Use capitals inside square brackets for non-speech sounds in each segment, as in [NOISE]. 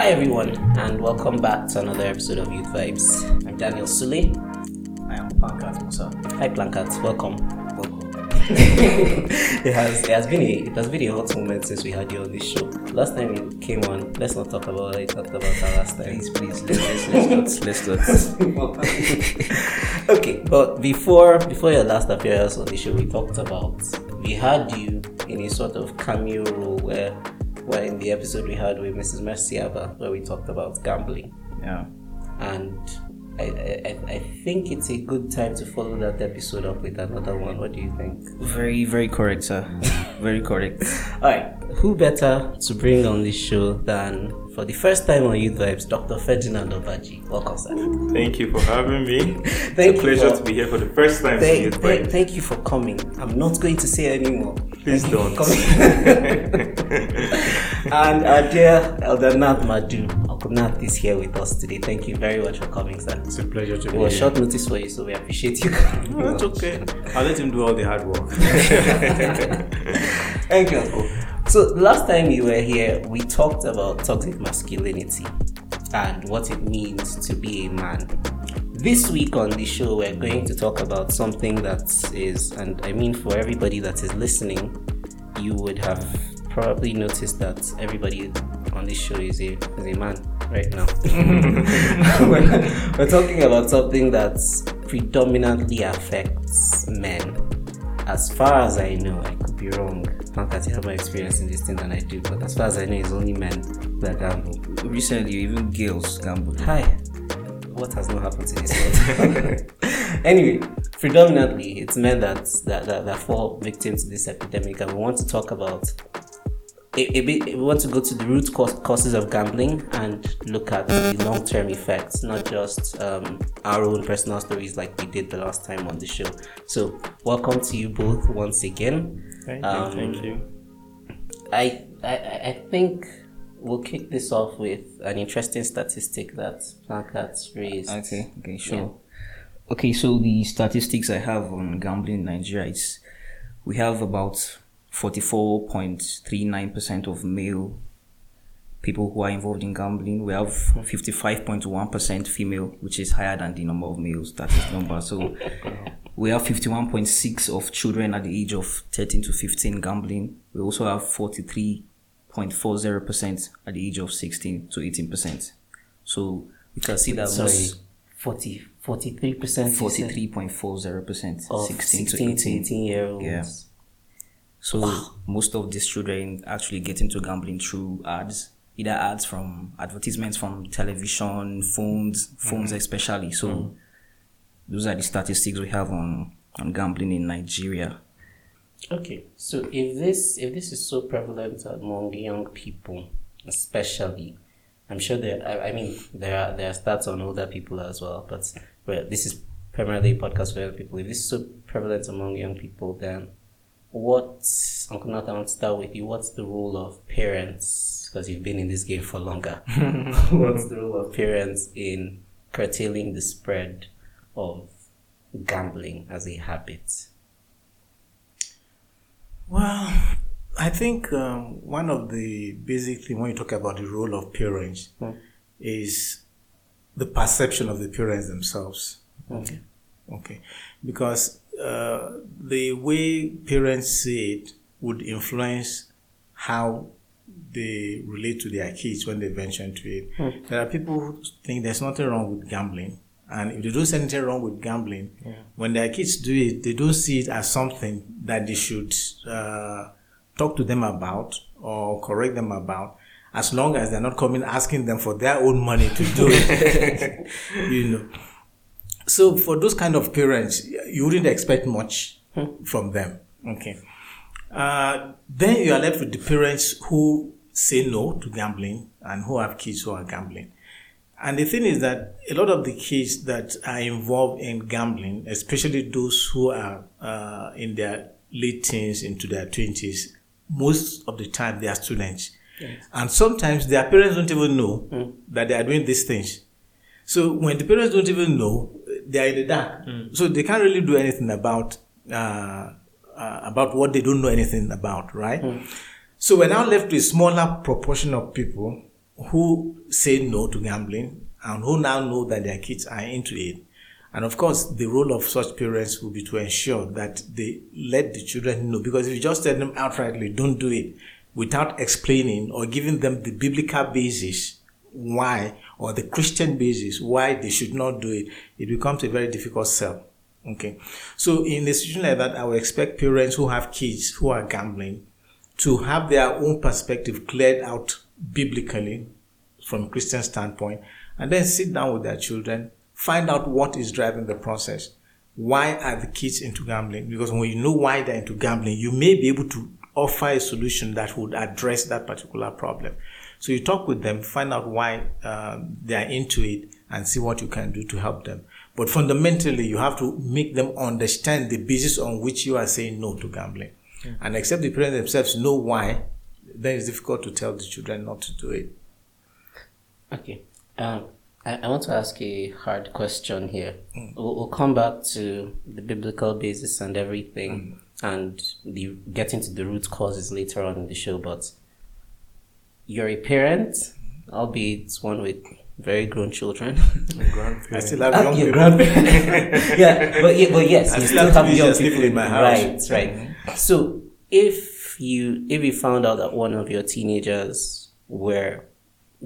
Hi everyone, and welcome back to another episode of Youth Vibes. I'm Daniel Sule. I am Plangkat Musa. Hi Plangkat, welcome. Welcome. [LAUGHS] it has it has been a it has been a hot moment since we had you on this show. Last time you came on, let's not talk about you talked about our last time. Please, please, let's, let's, let's, let's not. [LAUGHS] [LAUGHS] okay, but before before your last appearance on the show, we talked about we had you in a sort of cameo role where where in the episode we had with Mrs. Merciaba where we talked about gambling. Yeah. And I, I, I think it's a good time to follow that episode up with another one. What do you think? Very, very correct, sir. [LAUGHS] very correct. All right. Who better to bring on this show than for the first time on Youth Vibes, Dr. Ferdinand Ogbaji. Welcome, sir. Thank you for having me. Thank [LAUGHS] it's a pleasure for- to be here for the first time. Thank, Youth thank, Vibes. thank you for coming. I'm not going to say anymore. Please Thank don't. for [LAUGHS] and our dear Elder Nat Nmadu, Nat is here with us today. Thank you very much for coming, sir. It's a pleasure to It be was here. short notice for you, so we appreciate you coming. No, it's okay. I'll let him do all the hard work. [LAUGHS] Thank you, Uncle. So last time you were here, we talked about toxic masculinity and what it means to be a man. This week on the show, we're going to talk about something that is, and I mean for everybody that is listening, you would have probably noticed that everybody on this show is a, is a man right now. [LAUGHS] [LAUGHS] we're, [LAUGHS] we're talking about something that predominantly affects men as far as I know, I could be wrong. Not that you have more experience in this thing than I do, but as far as I know, it's only men that gamble. Recently, even girls gamble. Hi. What has not happened to this world? anyway, predominantly it's men that, that, that, that fall victim to this epidemic, and we want to talk about a bit, we want to go to the root causes of gambling and look at the long term effects, not just um, our own personal stories like we did the last time on the show. So, welcome to you both once again. Thank Um, you. Thank you. I, I I think we'll kick this off with an interesting statistic that Plangkat raised. Okay, okay, sure. Okay, so the statistics I have on gambling in Nigeria is we have about 44.39% of male people who are involved in gambling. We have 55.1% female, which is higher than the number of males. That is number. So we have 51.6 of children at the age of 13 to 15 gambling. We also have 43.40% at the age of 16 to 18%. So we can see that Sorry, most 40, 43%. 43.40%, 16, 16 to 18. year olds. Yeah. So most of these children actually get into gambling through ads, either ads from advertisements from television, phones, phones mm. especially. So mm. those are the statistics we have on, on gambling in Nigeria. Okay, so if this if this is so prevalent among young people, especially, I'm sure there. I, I mean, there are there are stats on older people as well, but well, this is primarily a podcast for young people. If this is so prevalent among young people, then what, Uncle Nathan, I want to start with you. What's the role of parents? Because you've been in this game for longer. [LAUGHS] what's the role of parents in curtailing the spread of gambling as a habit? Well, I think um, one of the basic things when you talk about the role of parents Hmm. is the perception of the parents themselves. Okay. Okay, because uh, the way parents see it would influence how they relate to their kids when they venture into it. There are people who think there's nothing wrong with gambling, and if they don't see anything wrong with gambling, when their kids do it, they don't see it as something that they should uh, talk to them about or correct them about. As long as they're not coming asking them for their own money to do it, [LAUGHS] [LAUGHS] you know. So for those kind of parents, you wouldn't expect much from them. Okay. Uh, then you are left with the parents who say no to gambling and who have kids who are gambling. And the thing is that a lot of the kids that are involved in gambling, especially those who are uh, in their late teens into their twenties, most of the time they are students, and sometimes their parents don't even know that they are doing these things. So when the parents don't even know, they are in the dark. So they can't really do anything about uh, uh, about what they don't know anything about, right? So we're now left with a smaller proportion of people who say no to gambling and who now know that their kids are into it. And of course, the role of such parents will be to ensure that they let the children know. Because if you just tell them outrightly, don't do it, without explaining or giving them the biblical basis why or the Christian basis why they should not do it, it becomes a very difficult sell. Okay. So in a situation like that, I would expect parents who have kids who are gambling to have their own perspective cleared out biblically from a Christian standpoint and then sit down with their children, find out what is driving the process. Why are the kids into gambling? Because when you know why they're into gambling, you may be able to offer a solution that would address that particular problem. So you talk with them, find out why um, they are into it, and see what you can do to help them. But fundamentally, you have to make them understand the basis on which you are saying no to gambling. Yeah. And except the parents themselves know why, then it's difficult to tell the children not to do it. Okay. Um, I, I want to ask a hard question here. Mm. We'll, we'll, come back to the biblical basis and everything mm. and the getting to the root causes later on in the show, but you're a parent, albeit one with very grown children. [LAUGHS] I still have young people. [LAUGHS] yeah, but, yeah, but yes, I you still have young people in my house. Right, right. Mm-hmm. So if you if you found out that one of your teenagers were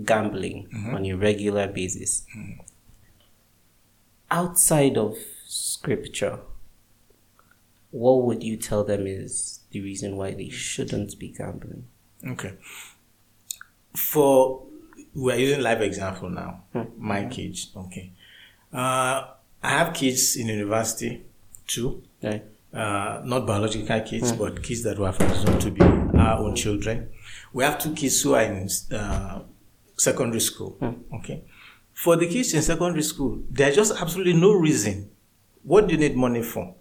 gambling mm-hmm. on a regular basis. Mm-hmm. Outside of scripture, what would you tell them is the reason why they shouldn't be gambling? Okay. For we're using live example now. Hmm. My kids. Okay. Uh, I have kids in university too. Right. Uh, not biological kids, hmm. but kids that were presumed to be our own children. We have two kids who are in uh, secondary school. Mm. Okay. For the kids in secondary school, there's just absolutely no reason. What do you need money for?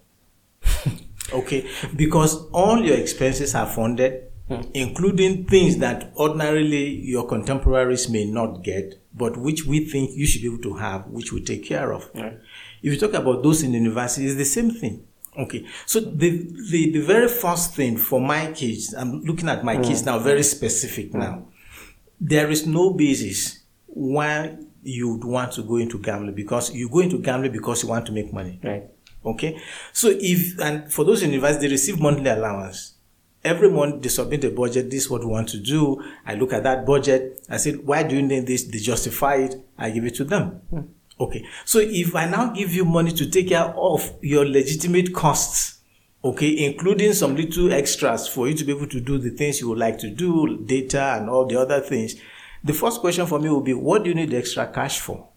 [LAUGHS] okay. Because all your expenses are funded, mm. including things that ordinarily your contemporaries may not get, but which we think you should be able to have, which we take care of. If you talk about those in the university, it's the same thing. Okay. So the, the, the very first thing for my kids, I'm looking at my mm. kids now, very specific now there is no basis why you would want to go into gambling because you go into gambling because you want to make money. Right. Okay. So if and for those in university, they receive monthly allowance. Every month they submit a budget. This is what we want to do. I look at that budget. I said, why do you need this? They justify it. I give it to them. Hmm. Okay. So if I now give you money to take care of your legitimate costs, okay, including some little extras for you to be able to do the things you would like to do, data and all the other things. The first question for me will be, what do you need extra cash for?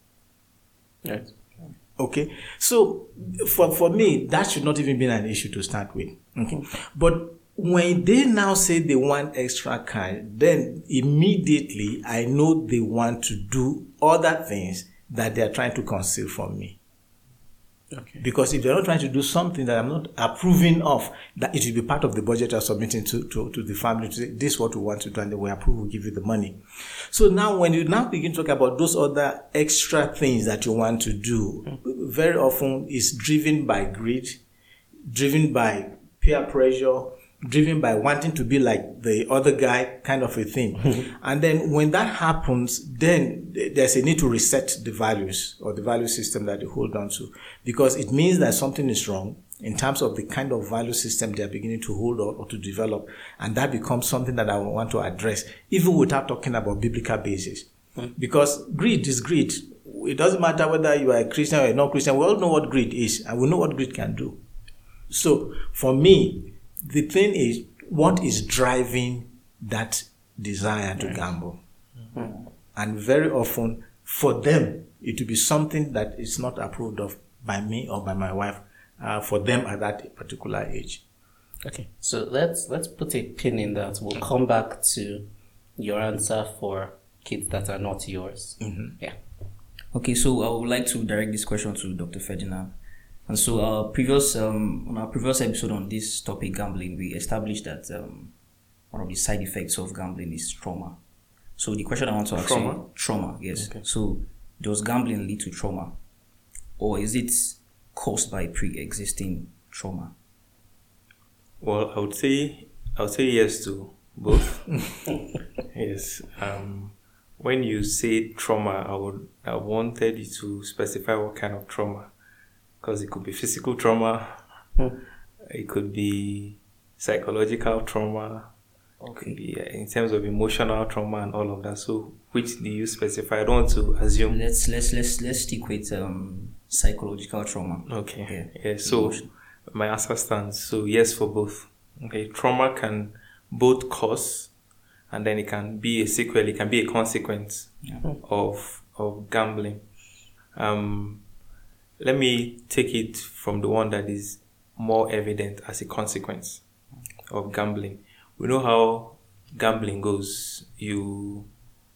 Yes. Okay. So for, for me, that should not even be an issue to start with. Okay. But when they now say they want extra cash, then immediately I know they want to do other things that they are trying to conceal from me. Okay. Because if they're not trying to do something that I'm not approving of, that it will be part of the budget I'm submitting to, to, to the family to say, this is what we want to do, and then we approve, we give you the money. So now when you now begin to talk about those other extra things that you want to do, mm-hmm. very often is driven by greed, driven by peer pressure, driven by wanting to be like the other guy kind of a thing. Mm-hmm. And then when that happens, then there's a need to reset the values or the value system that they hold on to because it means that something is wrong in terms of the kind of value system they're beginning to hold or, or to develop. And that becomes something that I want to address even without talking about biblical basis. Mm-hmm. Because greed is greed. It doesn't matter whether you are a Christian or a non-Christian. We all know what greed is and we know what greed can do. So for me, the thing is, what is driving that desire to gamble? Mm-hmm. And very often, for them, it will be something that is not approved of by me or by my wife uh, for them at that particular age. Okay, so let's let's put a pin in that. We'll come back to your answer for kids that are not yours. Mm-hmm. Yeah. Okay, so I would like to direct this question to Dr. Ferdinand. And so our previous um, on our previous episode on this topic, gambling, we established that um, one of the side effects of gambling is trauma. So the question I want to ask trauma? you, trauma, yes. Okay. So does gambling lead to trauma, or is it caused by pre-existing trauma? Well, I would say I would say yes to both. [LAUGHS] yes. Um, when you say trauma, I would I wanted you to specify what kind of trauma, because it could be physical trauma, it could be psychological trauma, could be uh, in terms of emotional trauma and all of that. So, which do you specify? I don't want to assume. Let's let's let's let's stick with um psychological trauma. Okay. Yeah. So my answer stands. So yes for both. Okay. Trauma can both cause and then it can be a sequel, it can be a consequence Yeah. of of gambling. Um let me take it from the one that is more evident as a consequence of gambling. We know how gambling goes. You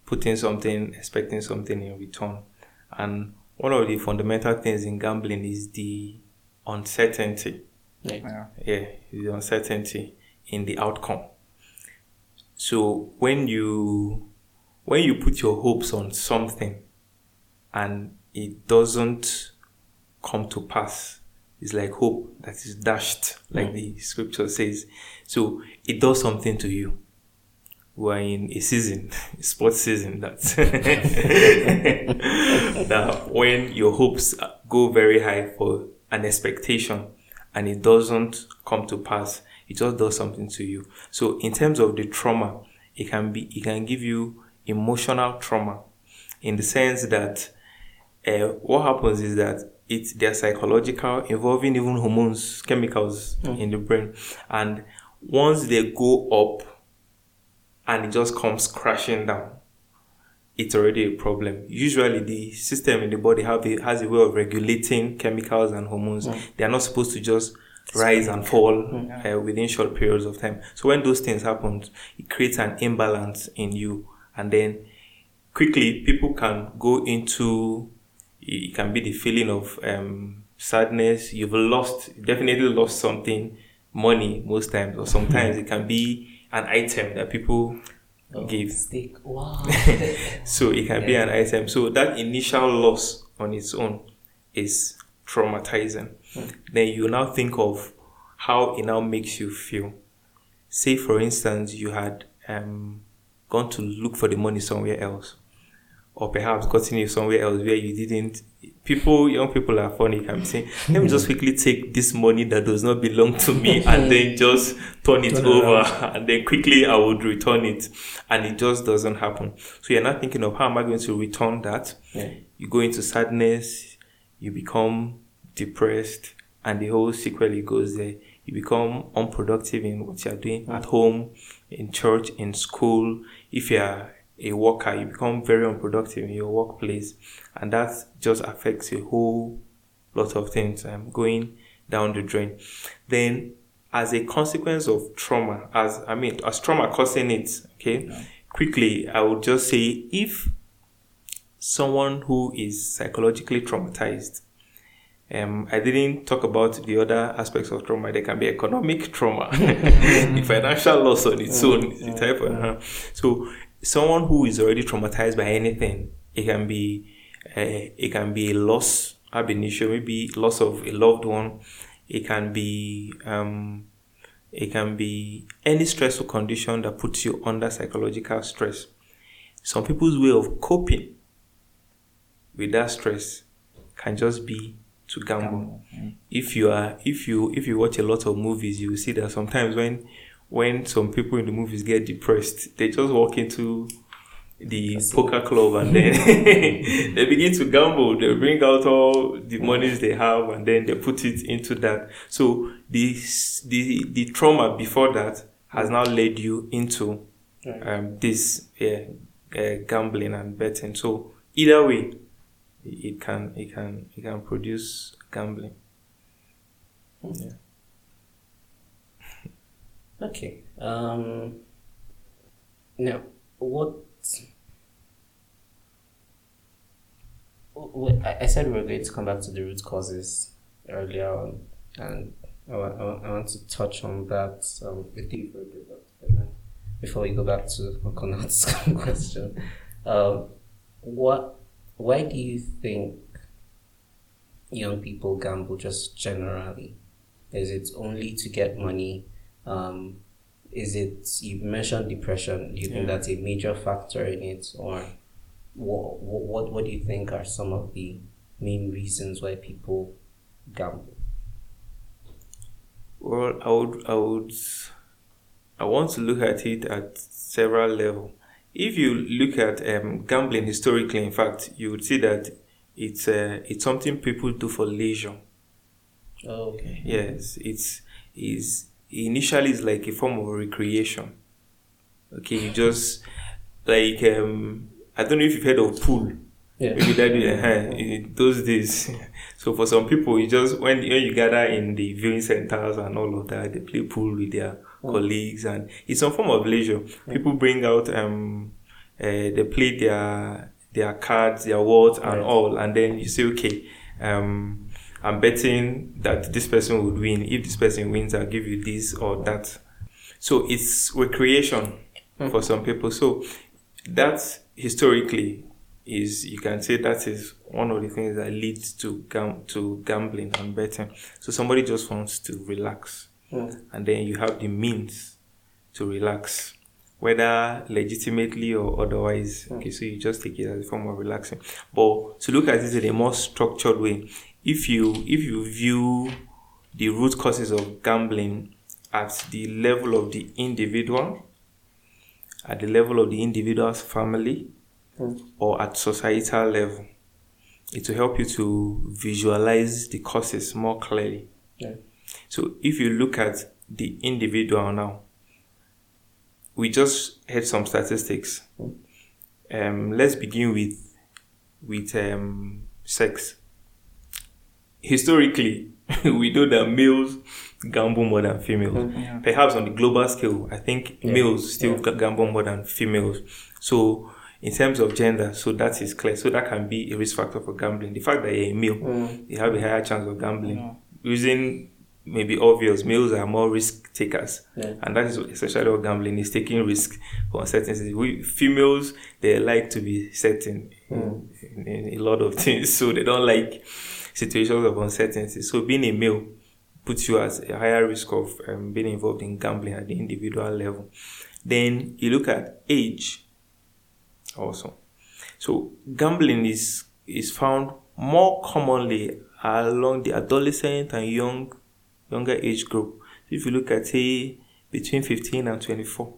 put in something, expecting something in return. And one of the fundamental things in gambling is the uncertainty. Right. Yeah. Yeah, the uncertainty in the outcome. So when you when you put your hopes on something and it doesn't come to pass, it's like hope that is dashed, like the scripture says. So it does something to you. We're in a season, [LAUGHS] a sports season that's [LAUGHS] that when your hopes go very high for an expectation and it doesn't come to pass, it just does something to you. So in terms of the trauma, it can be it can give you emotional trauma in the sense that uh, what happens is that it's they're psychological, involving even hormones, chemicals mm. in the brain, and once they go up and it just comes crashing down, it's already a problem. Usually, the system in the body have a, has a way of regulating chemicals and hormones. Mm. They are not supposed to just rise and fall mm. uh, within short periods of time. So when those things happen, it creates an imbalance in you, and then quickly people can go into it can be the feeling of um, sadness. You've lost, definitely lost something, money most times, or sometimes it can be an item that people Oh, give. Stick. Wow. [LAUGHS] So it can be an item. So that initial loss on its own is traumatizing. Then you now think of how it now makes you feel. Say, for instance, you had um, gone to look for the money somewhere else, or perhaps gotten you somewhere else where you didn't. People, young people are funny. I'm saying, "Let me just quickly take this money that does not belong to me [LAUGHS] and then just turn it Turn over, [LAUGHS] and then quickly I would return it." And it just doesn't happen. So you're not thinking of how am I going to return that? Yeah. You go into sadness, you become depressed, and the whole sequel goes there. You become unproductive in what you're doing at home, in church, in school. If you're a worker, you become very unproductive in your workplace, and that just affects a whole lot of things um, going down the drain. Then, as a consequence of trauma, as I mean, as trauma causing it, okay, quickly, I would just say if someone who is psychologically traumatized. Um, I didn't talk about the other aspects of trauma. There can be economic trauma, [LAUGHS] the financial loss on its own, is the type of. uh, So, someone who is already traumatized by anything, it can be, uh, it can be a loss ab initio, maybe loss of a loved one. It can be, um, it can be any stressful condition that puts you under psychological stress. Some people's way of coping with that stress can just be to gamble. If you are if you if you watch a lot of movies, you will see that sometimes when when some people in the movies get depressed, they just walk into the poker club and then [LAUGHS] they begin to gamble. They bring out all the monies they have and then they put it into that. So the the the trauma before that has now led you into um, this yeah, uh, gambling and betting. So either way, it can it can it can produce gambling. Yeah. Okay. Um. Now, what? I said we were going to come back to the root causes earlier on, and I want, I want, I want to touch on that um, with you for a bit, before we go back to Okonat's [LAUGHS] question, um, what? Why do you think young people gamble just generally? Is it only to get money? Um, is it you mentioned depression? Do you think that's a major factor in it, or what, what what do you think are some of the main reasons why people gamble? Well, I would, I would, I want to look at it at several levels. If you look at um, gambling historically, in fact, you would see that it's uh, it's something people do for leisure. Oh, okay. Yes, it's is initially it's like a form of recreation. Okay, you just like um I don't know if you've heard of pool. Yeah. Maybe that uh, in those days. [LAUGHS] So for some people, you just when when you gather in the viewing centers and all of that, they play pool with their colleagues, and it's some form of leisure. People bring out um, uh, they play their their cards, their words, and Right. all, and then you say, okay, um, I'm betting that this person would win. If this person wins, I'll give you this or that. So it's recreation for some people. So that historically is you can say that is one of the things that leads to gam- to gambling and betting. So somebody just wants to relax, Mm. and then you have the means to relax, whether legitimately or otherwise. Okay, so you just take it as a form of relaxing. But to look at it in a more structured way, if you if you view the root causes of gambling at the level of the individual, at the level of the individual's family, or at societal level, it will help you to visualize the causes more clearly. Yeah. So if you look at the individual now, we just had some statistics. Um, let's begin with with um, sex. Historically, [LAUGHS] we know that males gamble more than females. Perhaps on the global scale, I think Yeah. males still Yeah. gamble more than females. So in terms of gender, so that is clear. So that can be a risk factor for gambling. The fact that you're a male, Mm. you have a higher chance of gambling. Using maybe obvious, males are more risk takers. Yeah. And that is essentially what gambling is taking risk for uncertainty. We females they like to be certain in, in, in a lot of [LAUGHS] things, so they don't like situations of uncertainty. So being a male puts you at a higher risk of um, being involved in gambling at the individual level. Then you look at age also. So gambling is is found more commonly along the adolescent and young younger age group. If you look at say between 15 and 24.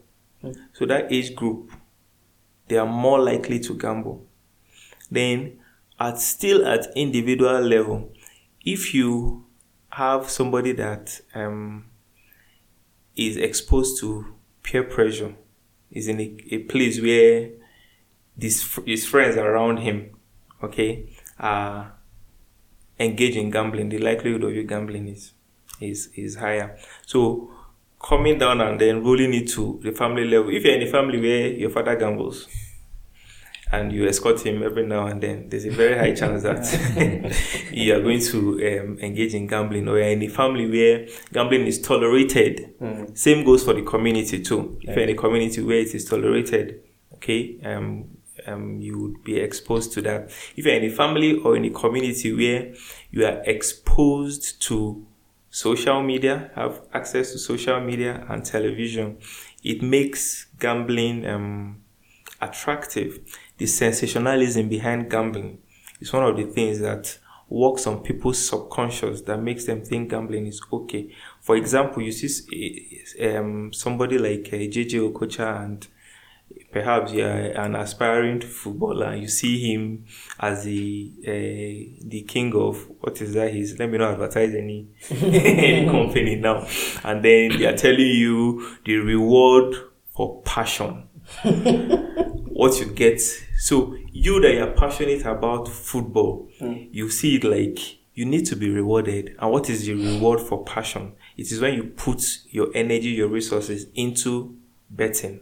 So that age group they are more likely to gamble. Then at still at individual level, if you have somebody that um, is exposed to peer pressure, is in a, a place where fr- his friends around him, okay, are engaged in gambling, the likelihood of you gambling is is is higher. So coming down and then rolling it to the family level. If you're in a family where your father gambles and you escort him every now and then, there's a very high chance that [LAUGHS] you are going to um, engage in gambling. Or in a family where gambling is tolerated. Mm. Same goes for the community too. If you're in a community where it is tolerated, okay, um, um, you would be exposed to that. If you're in a family or in a community where you are exposed to social media, have access to social media and television, it makes gambling um, attractive. The sensationalism behind gambling is one of the things that works on people's subconscious that makes them think gambling is okay. For example, you see um, somebody like uh, JJ Okocha and perhaps you're an aspiring footballer you see him as the uh, the king of what is that he's let me not advertise [LAUGHS] any company now and then they are telling you the reward for passion [LAUGHS] what you get. So you that you're passionate about football hmm. you see it like you need to be rewarded. And what is the reward for passion? It is when you put your energy your resources into betting.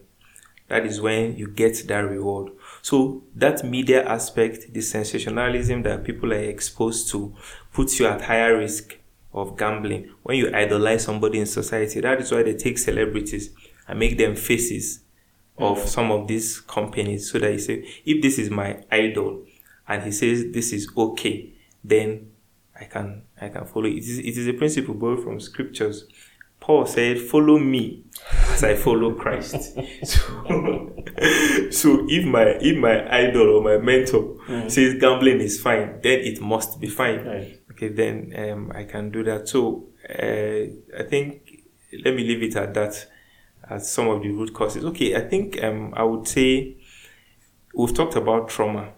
That is when you get that reward. So that media aspect, the sensationalism that people are exposed to, puts you at higher risk of gambling. When you idolize somebody in society, that is why they take celebrities and make them faces of some of these companies so that you say, if this is my idol and he says this is okay, then I can I can follow. It is it is a principle borrowed from scriptures. Paul said, Follow me as I follow Christ. [LAUGHS] so, [LAUGHS] so if my if my idol or my mentor says gambling is fine, then it must be fine. Right. Okay, then um, I can do that. So uh, I think let me leave it at that as some of the root causes. Okay, I think um, I would say we've talked about trauma,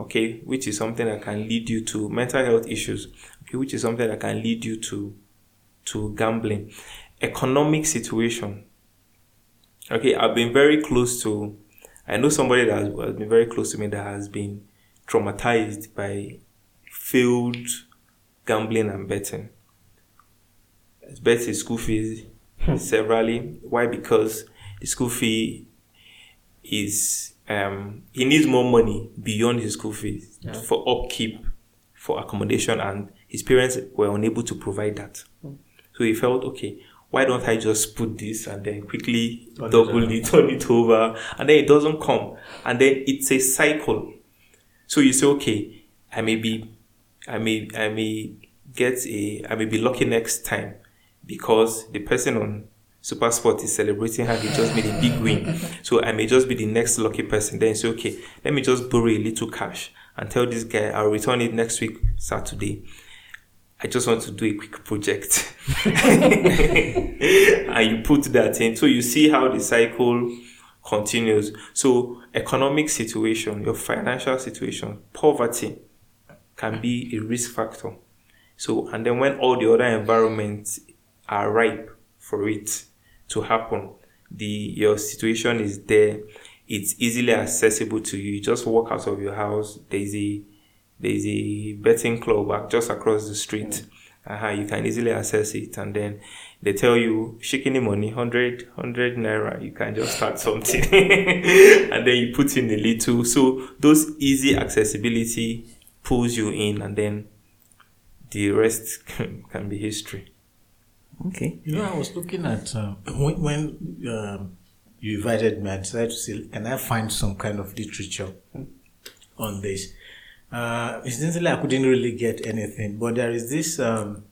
okay, which is something that can lead you to mental health issues, okay, which is something that can lead you to to gambling. Economic situation. Okay, I've been very close to. I know somebody that has, has been very close to me that has been traumatized by failed gambling and betting. It's bet his school fees severally. Why? Because the school fee is um he needs more money beyond his school fees for upkeep, for accommodation, and his parents were unable to provide that. So he felt okay. Why don't I just put this and then quickly Turn double around. it, [LAUGHS] turn it over, and then it doesn't come, and then it's a cycle. So you say, okay, I may be, I may, I may get a, I may be lucky next time because the person on SuperSport is celebrating how they just made a big win. So I may just be the next lucky person. Then say, okay, let me just borrow a little cash and tell this guy I'll return it next week Saturday. I just want to do a quick project. [LAUGHS] and you put that in. So you see how the cycle continues. So economic situation, your financial situation, poverty can be a risk factor. So and then when all the other environments are ripe for it to happen, the your situation is there, it's easily accessible to you. You just walk out of your house, there's a there's a betting club just across the street. uh You can easily access it, and then they tell you, shaking the money, 100, 100 naira, you can just start [LAUGHS] something. [LAUGHS] and then you put in a little. So, those easy accessibility pulls you in, and then the rest [LAUGHS] can be history. Okay. You know, I was looking at um, when, when um, you invited me, I decided to say, can I find some kind of literature on this? Uh, incidentally, I couldn't really get anything, but there is this um,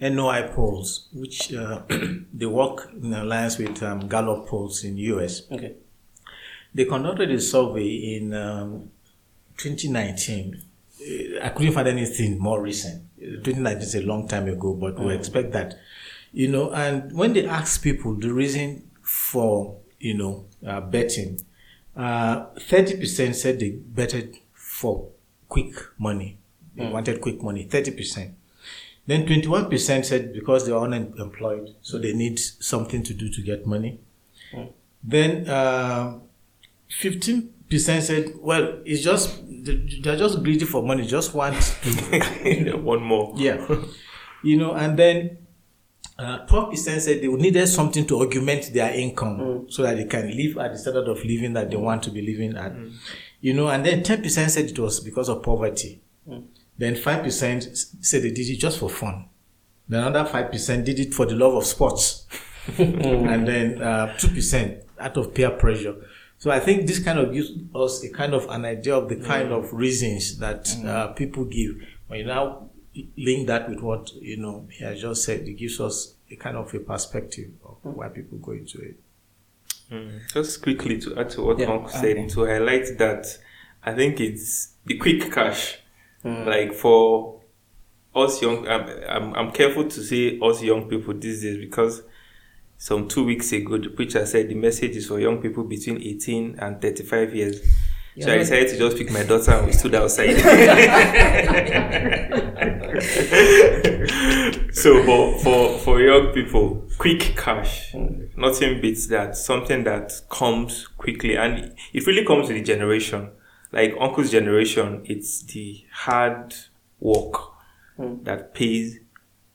NOI polls, which uh, [CLEARS THROAT] they work in alliance with um, Gallup polls in US. Okay. They conducted a survey in um, 2019. Uh, I couldn't find anything more recent. Uh, 2019 is a long time ago, but we expect that. You know, and when they ask people the reason for, you know, uh, betting, uh, 30% said they betted for quick money. They wanted quick money, 30%. Then 21% said because they are unemployed, so they need something to do to get money. Then uh, 15% said, well, it's just, they're just greedy for money, just want to [LAUGHS] One more. yeah. you know, and then uh, 12% said they needed something to augment their income mm. so that they can live at the standard of living that they mm. want to be living at. Mm. You know, and then 10% said it was because of poverty. Then 5% said they did it just for fun. Then another 5% did it for the love of sports. and then uh, 2% out of peer pressure. So I think this kind of gives us a kind of an idea of the kind of reasons that uh, people give. When you now link that with what you know he has just said, it gives us a kind of a perspective of mm. why people go into it. Mm. Just quickly to add to what Yeah, Uncle said, okay. to highlight that I think it's the quick cash. Mm. Like for us young, I'm, I'm, I'm careful to say us young people these days because some two weeks ago the preacher said the message is for young people between 18 and 35 years. So I decided to just pick my daughter and we stood outside. [LAUGHS] so for, for for young people, quick cash, nothing beats that. Something that comes quickly, and it really comes with the generation. Like uncle's generation, it's the hard work hmm. that pays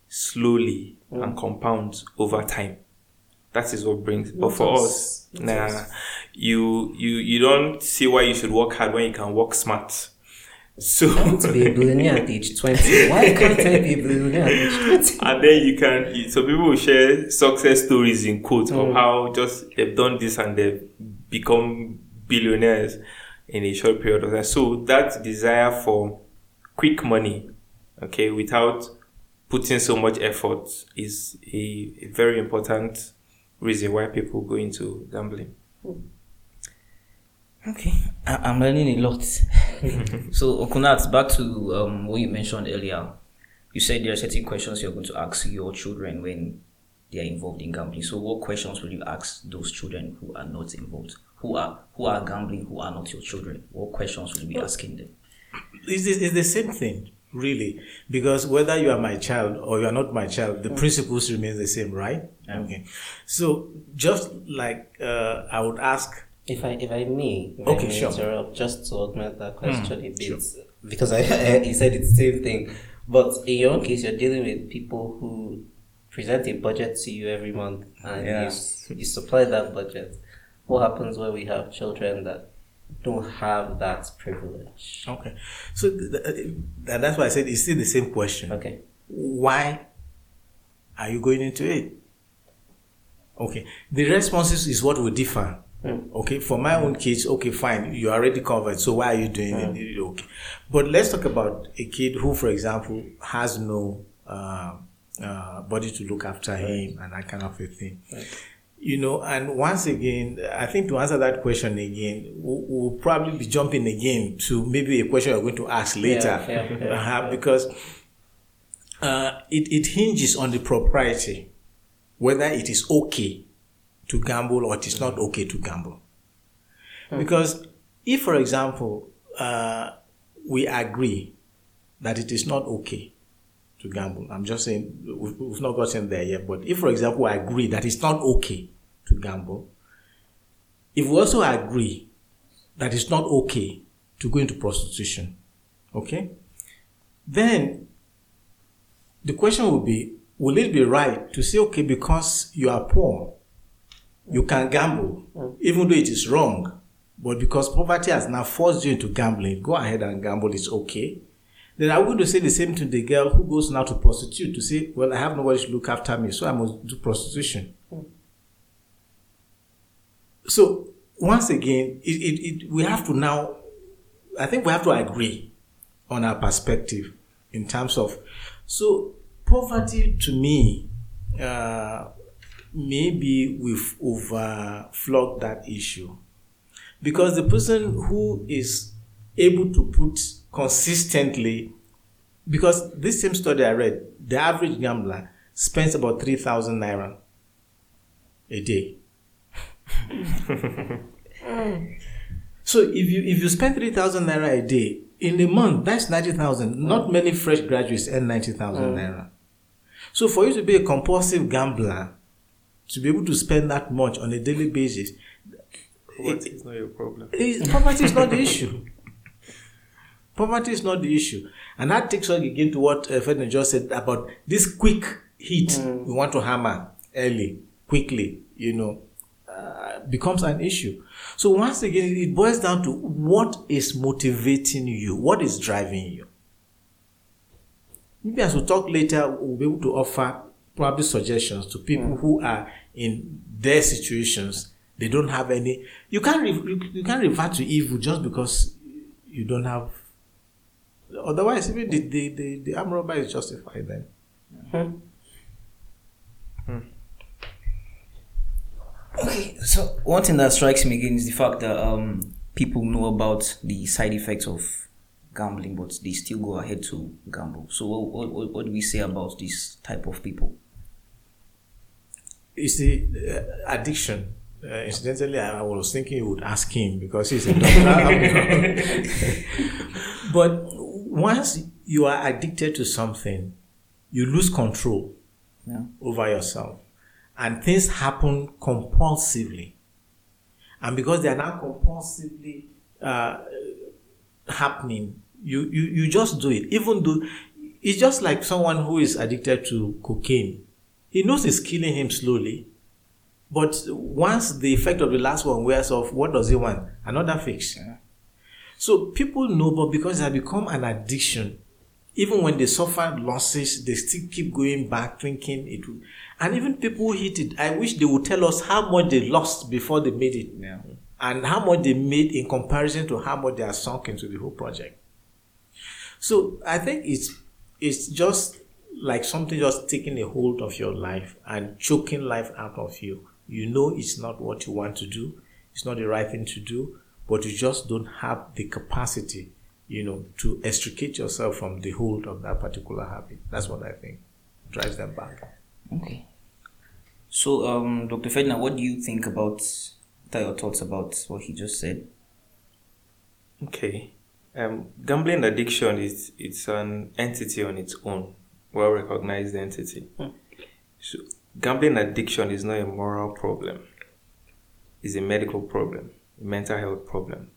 slowly and hmm. compounds over time. That is what brings. But for us. Nah, you you you don't see why you should work hard when you can work smart. So I want to be a billionaire at age 20. Why can't I be a billionaire at age 20? [LAUGHS] and then you can so people will share success stories in quotes of mm. how just they've done this and they've become billionaires in a short period of time so that desire for quick money okay without putting so much effort is a, a very important reason why people go into gambling. Okay, I- I'm learning a lot. [LAUGHS] so, Okunat, back to um, what you mentioned earlier. You said there are certain questions you're going to ask your children when they are involved in gambling. So, what questions will you ask those children who are not involved, who are who are gambling, who are not your children? What questions will you be asking them? Is the, it's the same thing, really, because whether you are my child or you are not my child, the principles remain the same, right? Okay. So just like uh, I would ask, If I if I may, if Okay, I may sure. interrupt, just to augment that question a bit, because I, [LAUGHS] I you said it's the same thing, but in your own case, you're dealing with people who present a budget to you every month, and Yeah. you you supply that budget. What happens when we have children that don't have that privilege? okay, so th- th- and that's why I said it's still the same question. Okay. Why are you going into it? Okay, the responses is what will differ. Okay, for my own kids, okay, fine, you're already covered. So why are you doing it? Okay, but let's talk about a kid who, for example, has no uh, uh, body to look after him and that kind of a thing. You know, and once again, I think to answer that question again, we'll, we'll probably be jumping again to maybe a question you're going to ask later, yeah, yeah. [LAUGHS] Uh-huh, because uh, it, it hinges on the propriety whether it is okay to gamble or it is not okay to gamble. Because if, for example, uh, we agree that it is not okay to gamble, I'm just saying we've, we've not gotten there yet, but if, for example, I agree that it's not okay to gamble, if we also agree that it's not okay to go into prostitution, okay, then the question will be will it be right to say okay because you are poor you can gamble mm. even though it is wrong but because poverty has now forced you into gambling go ahead and gamble it's okay. Then going to say the same to the girl who goes now to prostitute to say well i have nobody to look after me so i must do prostitution so once again it, it, it, we have to now i think we have to agree on our perspective in terms of so poverty to me uh, maybe we've overflogged that issue. Because the person who is able to put consistently because this same study i read the average gambler spends about 3000 naira a day [LAUGHS] so if you if you spend 3000 naira a day in a month that's 90000 not mm. many fresh graduates earn 90000 mm. naira so for you to be a compulsive gambler to be able to spend that much on a daily basis What is not your problem? poverty is not the issue. Poverty is not the issue. And that takes us again to what uh, Ferdinand just said about this quick hit mm. we want to hammer early, quickly, you know, uh, becomes an issue. So once again, it boils down to what is motivating you, what is driving you. Maybe as we talk later, we'll be able to offer probably suggestions to people who are in their situations. They don't have any. You can't re, you, can't revert to evil just because you don't have. Otherwise, even the the the, the arm robber is justified then. Okay, so one thing that strikes me again is the fact that um, people know about the side effects of gambling, but they still go ahead to gamble. So, what, what, what do we say about this type of people? It's the uh, addiction. Uh, incidentally, I, I was thinking you would ask him because he's a doctor. [LAUGHS] but once you are addicted to something, you lose control Yeah. over yourself, and things happen compulsively. And because they are now compulsively uh, happening, you, you you just do it. Even though it's just like someone who is addicted to cocaine. He knows it's killing him slowly, but once the effect of the last one wears off, what does he want? Another fix. So people know, but because it has become an addiction, even when they suffer losses, they still keep going back thinking it will. And even people who hit it, I wish they would tell us how much they lost before they made it. Yeah. And how much they made in comparison to how much they are sunk into the whole project. So I think it's it's just like something just taking a hold of your life and choking life out of you. You know it's not what you want to do, it's not the right thing to do, but you just don't have the capacity, you know, to extricate yourself from the hold of that particular habit. That's what I think drives them back. Okay. So, um, Dr. Ferdinand, what do you think about, what are your thoughts about what he just said? Okay. Um, gambling addiction is it's an entity on its own, well recognized entity. So gambling addiction is not a moral problem. It's a medical problem, a mental health problem.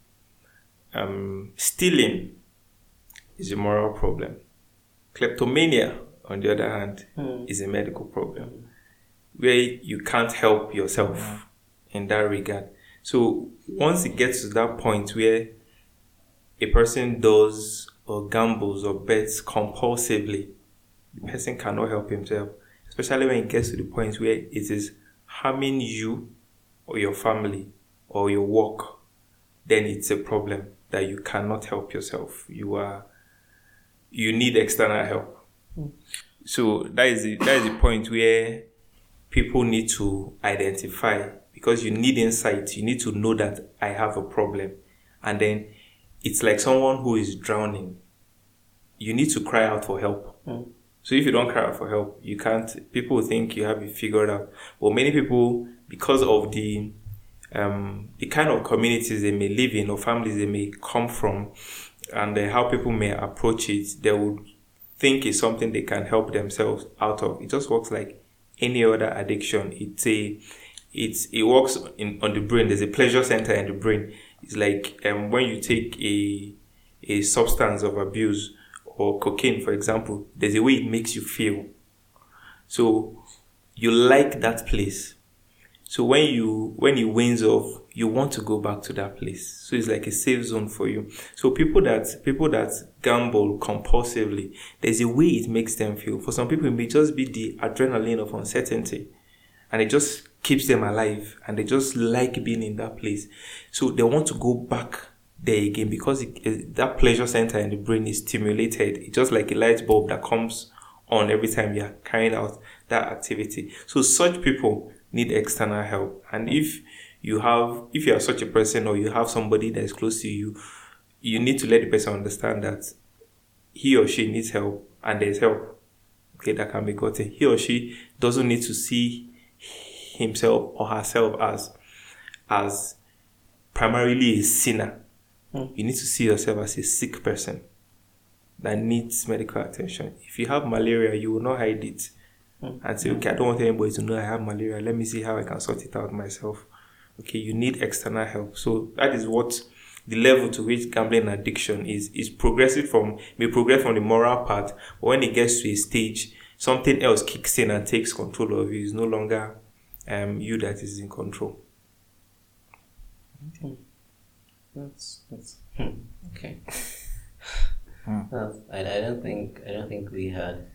Um, stealing is a moral problem. Kleptomania, on the other hand, hmm. is a medical problem where you can't help yourself hmm. in that regard. So once it gets to that point where a person does or gambles or bets compulsively, the person cannot help himself, especially when it gets to the point where it is harming you or your family or your work, then it's a problem that you cannot help yourself. You are you need external help. So that is the, that is the point where people need to identify because you need insight. You need to know that I have a problem, and then it's like someone who is drowning. You need to cry out for help. So if you don't cry out for help, you can't. People think you have it figured out, but many people, because of the um, the kind of communities they may live in or families they may come from, and uh, how people may approach it, they would think is something they can help themselves out of. It just works like any other addiction. It's a it's it works in on the brain. There's a pleasure center in the brain. It's like um, when you take a a substance of abuse or cocaine, for example. There's a way it makes you feel. So you like that place. So when you when it wanes off, you want to go back to that place. So it's like a safe zone for you. So people that people that gamble compulsively, there's a way it makes them feel. For some people, it may just be the adrenaline of uncertainty, and it just keeps them alive, and they just like being in that place. So they want to go back there again because it, that pleasure center in the brain is stimulated. It's just like a light bulb that comes on every time you're carrying out that activity. So such people need external help. And if you have, if you are such a person or you have somebody that is close to you, you need to let the person understand that he or she needs help and there's help. Okay, that can be gotten. He or she doesn't need to see himself or herself as as primarily a sinner. Hmm. You need to see yourself as a sick person that needs medical attention. If you have malaria, you will not hide it hmm. and say, okay, I don't want anybody to know I have malaria. Let me see how I can sort it out myself. Okay, you need external help. So that is what the level to which gambling addiction is is progressive from may progress from the moral part, but when it gets to a stage, something else kicks in and takes control of you. It's no longer um you that is in control. Okay. That's that's hmm, okay. Well, [LAUGHS] I, I don't think I don't think we had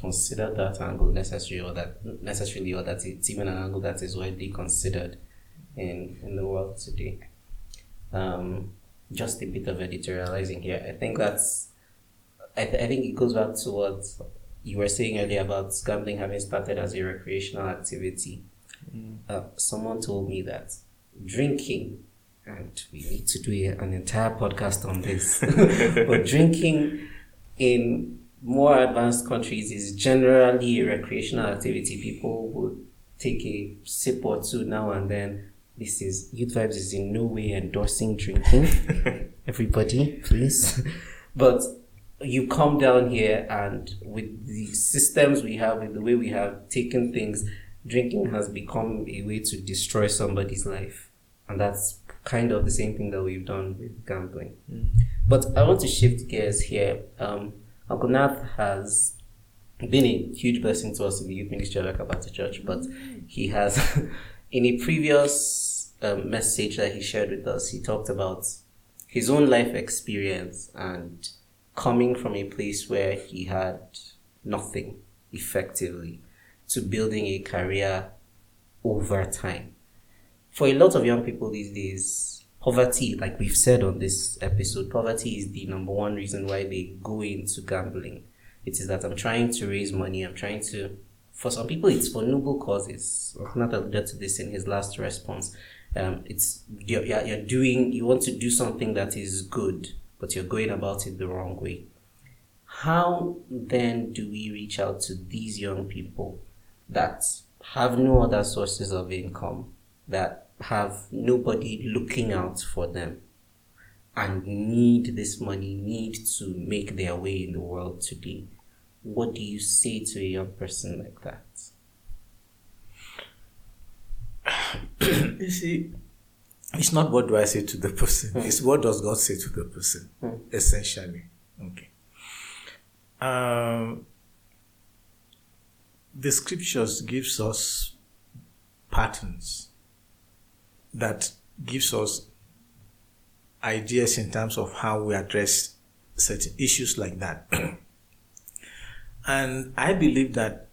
considered that angle necessarily, or that necessarily, or that it's even an angle that is widely considered in in the world today. Um, just a bit of editorializing here. I think that's. I, th- I think it goes back to what you were saying earlier about gambling having started as a recreational activity. Uh, someone told me that drinking, and we need to do an entire podcast on this, [LAUGHS] but drinking in more advanced countries is generally a recreational activity. People would take a sip or two now and then. This is YouthVibes is in no way endorsing drinking. [LAUGHS] Everybody, please. but you come down here and with the systems we have, with the way we have taken things, drinking has become a way to destroy somebody's life. And that's kind of the same thing that we've done with gambling. But I want to shift gears here. Um, Uncle Nath has been a huge blessing to us in the youth ministry of Akabata Church, but he has, [LAUGHS] in a previous um, message that he shared with us, he talked about his own life experience and coming from a place where he had nothing effectively to building a career over time. For a lot of young people these days, poverty, like we've said on this episode, poverty is the number one reason why they go into gambling. It is that I'm trying to raise money. I'm trying to. For some people, it's for noble causes. Nath alluded to this in his last response. Um, it's you're, you're doing. You want to do something that is good, but you're going about it the wrong way. How then do we reach out to these young people that have no other sources of income, that have nobody looking out for them, and need this money, need to make their way in the world today? What do you say to a young person like that? [COUGHS] You see, it's not what do I say to the person, it's what does God say to the person, essentially. Okay. Um, the scriptures gives us patterns that gives us ideas in terms of how we address certain issues like that. [COUGHS] and I believe that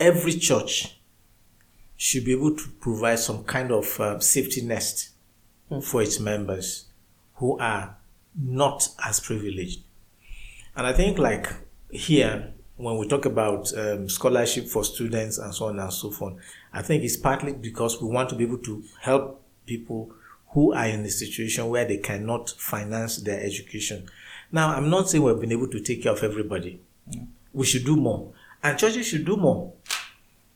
every church should be able to provide some kind of uh, safety nest for its members who are not as privileged. And I think, like here, when we talk about um, scholarship for students and so on and so forth, I think it's partly because we want to be able to help people who are in a situation where they cannot finance their education. Now, I'm not saying we've been able to take care of everybody. We should do more. And churches should do more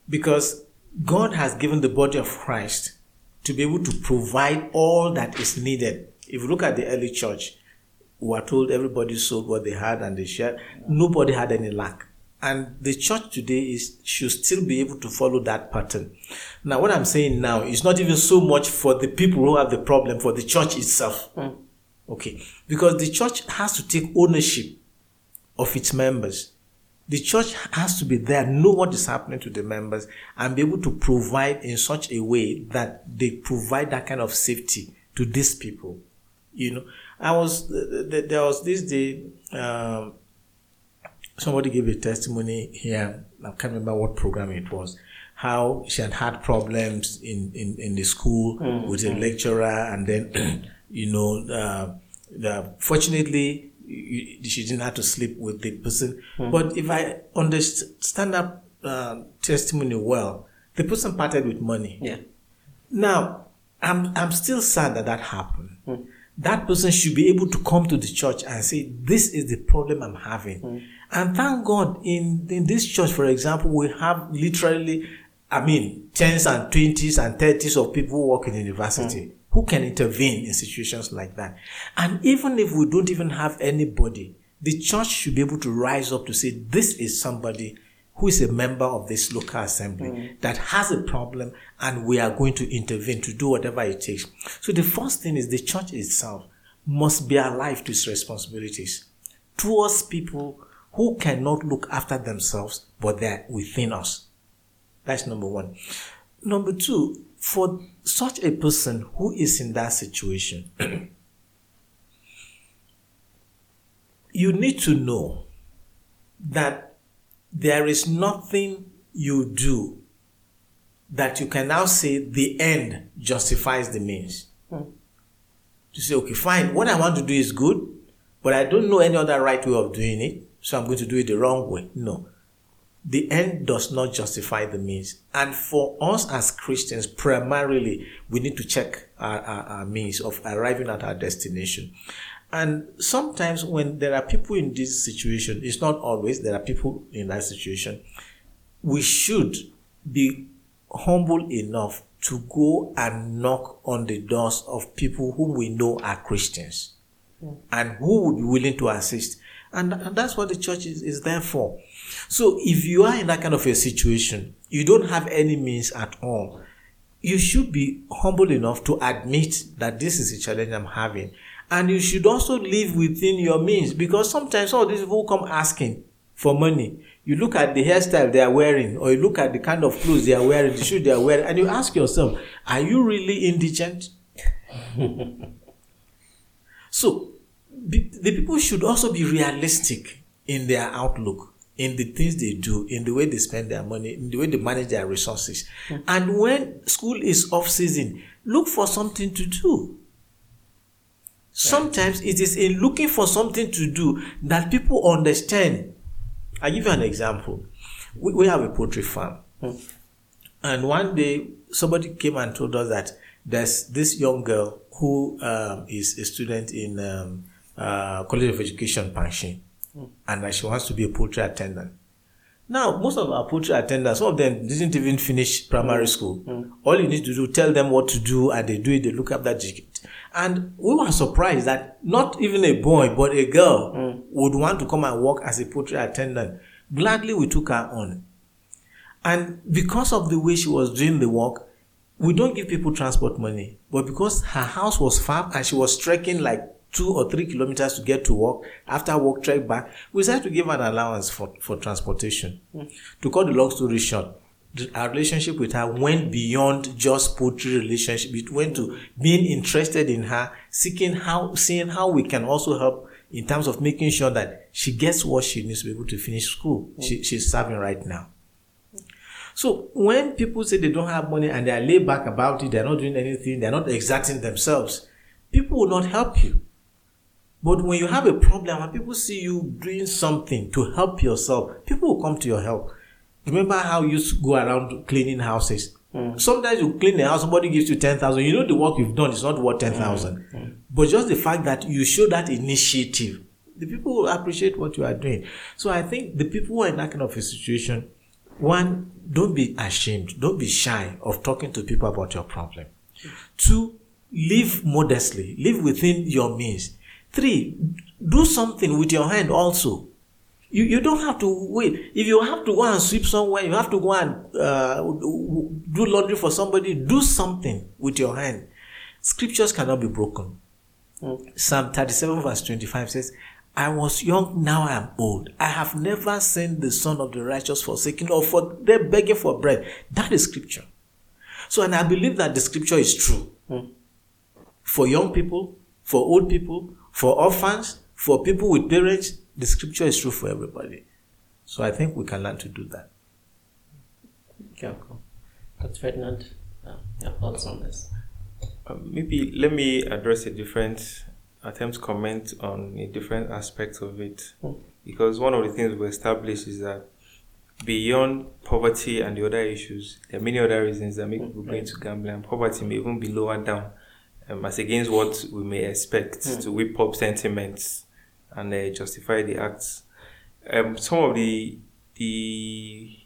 because God has given the body of Christ to be able to provide all that is needed. If you look at the early church, we are told everybody sold what they had and they shared. Nobody had any lack. And the church today is should still be able to follow that pattern. Now, what I'm saying now is not even so much for the people who have the problem, for the church itself. Mm. Okay. Because the church has to take ownership of its members. The church has to be there, know what is happening to the members, and be able to provide in such a way that they provide that kind of safety to these people. You know, I was th- th- there was this day. Um, somebody gave a testimony here. I can't remember what program it was. How she had had problems in, in, in the school with a lecturer, and then, [CLEARS THROAT] you know, uh, the, fortunately, you- she didn't have to sleep with the person. Hmm. But if I understand that uh, testimony well, the person parted with money. Yeah. Now, I'm, I'm still sad that that happened. Hmm. That person should be able to come to the church and say, This is the problem I'm having. Hmm. And thank God, in, in this church, for example, we have literally, I mean, tens and twenties and thirties of people working work in university who can intervene in situations like that. And even if we don't even have anybody, the church should be able to rise up to say, This is somebody who is a member of this local assembly mm. that has a problem and we are going to intervene to do whatever it takes. So the first thing is the church itself must be alive to its responsibilities towards people who cannot look after themselves but they're within us. That's number one. Number two, for such a person who is in that situation, [CLEARS THROAT] you need to know that there is nothing you do that you can now say the end justifies the means. Hmm. To say, okay, fine, what I want to do is good, but I don't know any other right way of doing it, so I'm going to do it the wrong way. No. The end does not justify the means. And for us as Christians, primarily, we need to check our, our, our means of arriving at our destination. And sometimes when there are people in this situation, it's not always, there are people in that situation, we should be humble enough to go and knock on the doors of people whom we know are Christians hmm. and who would be willing to assist. And, and that's what the church is, is there for. So if you are in that kind of a situation, you don't have any means at all, you should be humble enough to admit that this is a challenge I'm having. And you should also live within your means because sometimes all these people come asking for money. You look at the hairstyle they are wearing, or you look at the kind of clothes they are wearing, the shoes they are wearing, and you ask yourself, are you really indigent? [LAUGHS] so, the people should also be realistic in their outlook, in the things they do, in the way they spend their money, in the way they manage their resources. And when school is off season, look for something to do. Sometimes it is in looking for something to do that people understand I give you an example. We, we have a poultry farm, and one day somebody came and told us that there's this young girl who um, is a student in um, uh, College of Education, Pankshin, and that she wants to be a poultry attendant. Now, most of our poultry attendants, some of them didn't even finish primary mm. school. Mm. All you need to do, tell them what to do, and they do it. They look up that ticket. And we were surprised that not even a boy, but a girl would want to come and work as a poultry attendant. Gladly, we took her on. And because of the way she was doing the work, we don't give people transport money. But because her house was far and she was trekking like two or three kilometers to get to work, after work, trek back, we decided to give an allowance for, for transportation. Hmm. To cut the long story short, our relationship with her went beyond just poultry relationship. It went to being interested in her, seeking how, seeing how we can also help in terms of making sure that she gets what she needs to be able to finish school. Hmm. She, she's serving right now. So when people say they don't have money and they are laid back about it, they're not doing anything, they're not exerting themselves, people will not help you. But when you have a problem and people see you doing something to help yourself, people will come to your help. Remember how you used to go around cleaning houses? Mm. Sometimes you clean the house, somebody gives you 10,000. You know the work you've done is not worth mm, 10,000. Mm. But just the fact that you show that initiative, the people will appreciate what you are doing. So I think the people who are in that kind of a situation, one, don't be ashamed, don't be shy of talking to people about your problem. Two, live modestly, live within your means. Three, do something with your hand also. You, you don't have to wait. If you have to go and sweep somewhere, you have to go and uh, do laundry for somebody, do something with your hand. Scriptures cannot be broken. Psalm 37 verse 25 says, I was young, now I am old. I have never seen the son of the righteous forsaken or for them begging for bread. That is scripture. So, and I believe that the scripture is true. For young people, for old people, for orphans, for people with parents, the scripture is true for everybody. So I think we can learn to do that. Okay, cool. Dr. Ferdinand, uh, your thoughts on this? Um, maybe let me address a different attempt to comment on a different aspect of it. Because one of the things we established is that beyond poverty and the other issues, there are many other reasons that make people go into gambling, poverty may even be lower down um, as against what we may expect to whip up sentiments and uh, justify the acts. Um, some of the the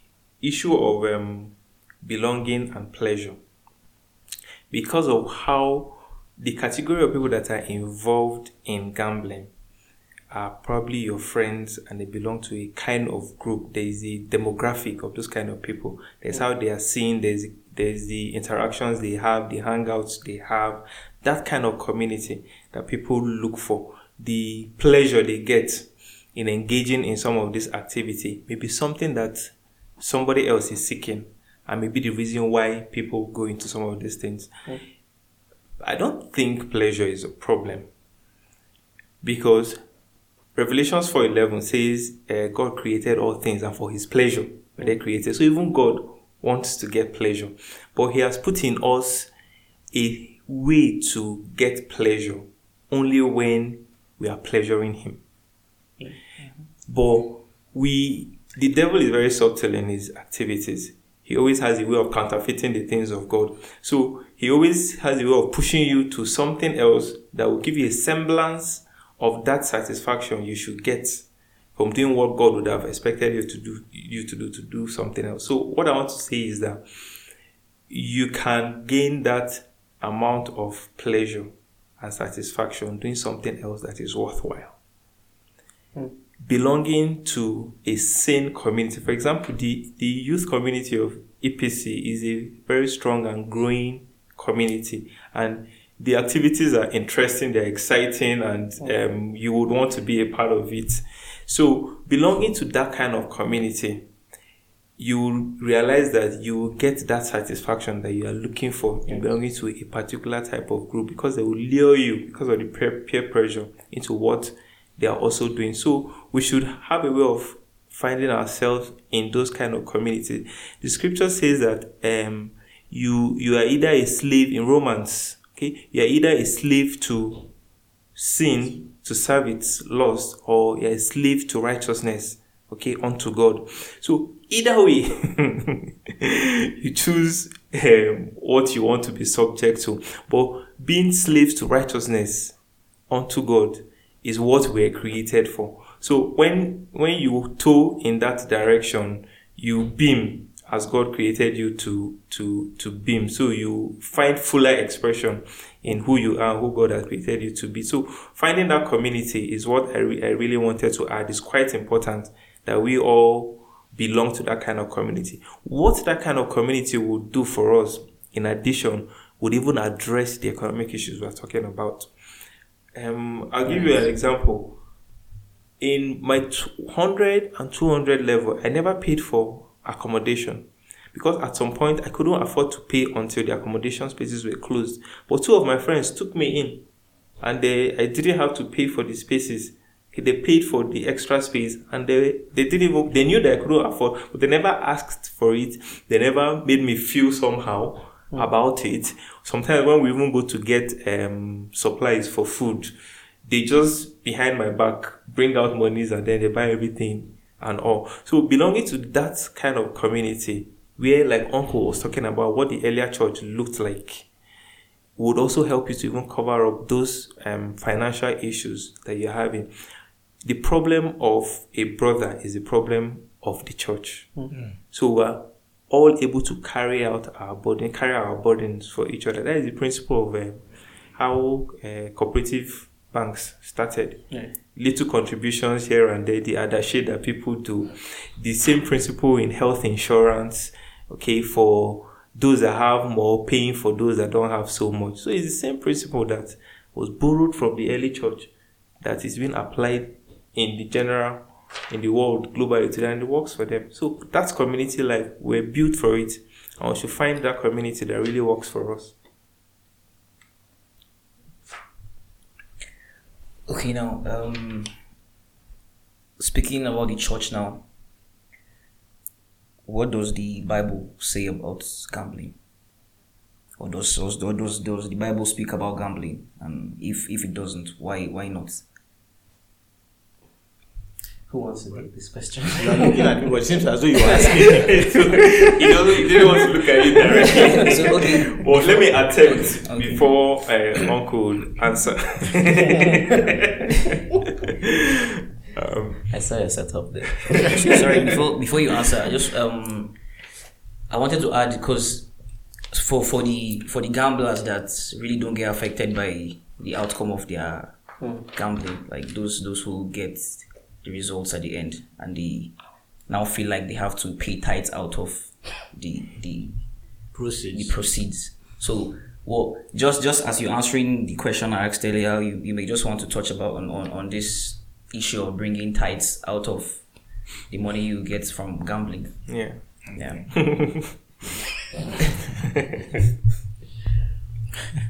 issue of um, belonging and pleasure because of how the category of people that are involved in gambling are probably your friends and they belong to a kind of group. There is a demographic of those kind of people. There's how they are seen, there's there's the interactions they have, the hangouts they have, that kind of community that people look for, the pleasure they get in engaging in some of this activity, may be something that somebody else is seeking, and maybe the reason why people go into some of these things. I don't think pleasure is a problem because Revelations 4:11 says uh, God created all things and for his pleasure were they created. So even God wants to get pleasure, but he has put in us a way to get pleasure only when we are pleasuring him. But we the devil is very subtle in his activities. He always has a way of counterfeiting the things of God. So he always has a way of pushing you to something else that will give you a semblance of that satisfaction you should get from doing what God would have expected you to do you to do to do something else. So what I want to say is that you can gain that amount of pleasure and satisfaction doing something else that is worthwhile. Belonging to a sane community. For example, the, the youth community of EPC is a very strong and growing community. And the activities are interesting, they're exciting, and um, you would want to be a part of it. So, belonging to that kind of community, you will realize that you will get that satisfaction that you are looking for in belonging to a particular type of group because they will lure you because of the peer, peer pressure into what they are also doing. So, we should have a way of finding ourselves in those kind of communities. The scripture says that um, you you are either a slave in Romans Okay, you are either a slave to sin to serve its lust, or you're a slave to righteousness okay, unto God. So either way, [LAUGHS] [LAUGHS] you choose um, what you want to be subject to. But being slaves to righteousness unto God is what we're created for. So when when you toe in that direction, you beam as God created you to to to beam. So you find fuller expression in who you are, who God has created you to be. So finding that community is what I, re- I really wanted to add. It's quite important that we all belong to that kind of community. What that kind of community would do for us, in addition, would even address the economic issues we're talking about. Um, I'll give you an example. In my 100 and 200 level, I never paid for accommodation because at some point I couldn't afford to pay until the accommodation spaces were closed. But two of my friends took me in and they, I didn't have to pay for the spaces. They paid for the extra space and they, they didn't even, they knew that I couldn't afford, but they never asked for it. They never made me feel somehow mm. about it. Sometimes when we even go to get um, supplies for food, they just behind my back bring out monies and then they buy everything and all. So belonging to that kind of community where like uncle was talking about what the earlier church looked like would also help you to even cover up those um, financial issues that you're having. The problem of a brother is the problem of the church. Mm-hmm. So we're all able to carry out our burden, carry our burdens for each other. That is the principle of uh, how uh, cooperative banks started. Yeah. Little contributions here and there, the other shade that people do. The same principle in health insurance, okay, for those that have more, paying for those that don't have so much. So it's the same principle that was borrowed from the early church that is being applied in the general in the world globally today and it works for them. So that's community life. We're built for it. And we should find that community that really works for us. Okay, now, um, speaking about the church now, what does the Bible say about gambling? Or does, does, does, does the Bible speak about gambling? And if, if it doesn't, why, why not? Who wants to take this question? You are looking at me, but it seems as though you are [LAUGHS] asking me. so he, doesn't, he didn't want to look at you directly. [LAUGHS] so, okay. Well, let me attempt okay. before uh, Uncle answer. [LAUGHS] um, I saw your setup there. Sorry, before before you answer, I just um, I wanted to add because for for the for the gamblers that really don't get affected by the outcome of their hmm. gambling, like those those who get the results at the end and they now feel like they have to pay tithes out of the the proceeds. The proceeds. So well just just as you're answering the question I asked earlier, you, you may just want to touch about on, on, on this issue of bringing tithes out of the money you get from gambling. Yeah. Yeah. [LAUGHS]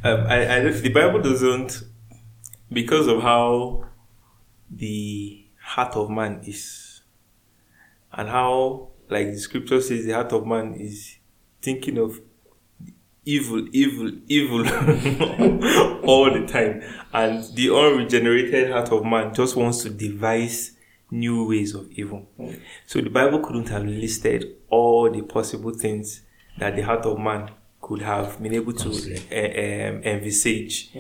um, I, I, the Bible doesn't, because of how the heart of man is and how like the scripture says the heart of man is thinking of evil evil evil [LAUGHS] all the time. And the unregenerated heart of man just wants to devise new ways of evil. So the bible couldn't have listed all the possible things that the heart of man could have been able to uh, um, envisage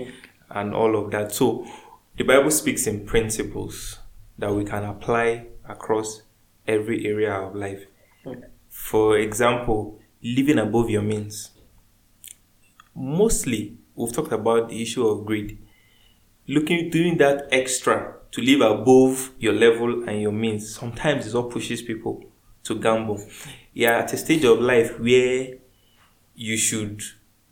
and all of that. So the bible speaks in principles that we can apply across every area of life. For example, living above your means. Mostly, we've talked about the issue of greed. Looking, doing that extra to live above your level and your means sometimes is what pushes people to gamble. You're at a stage of life where you should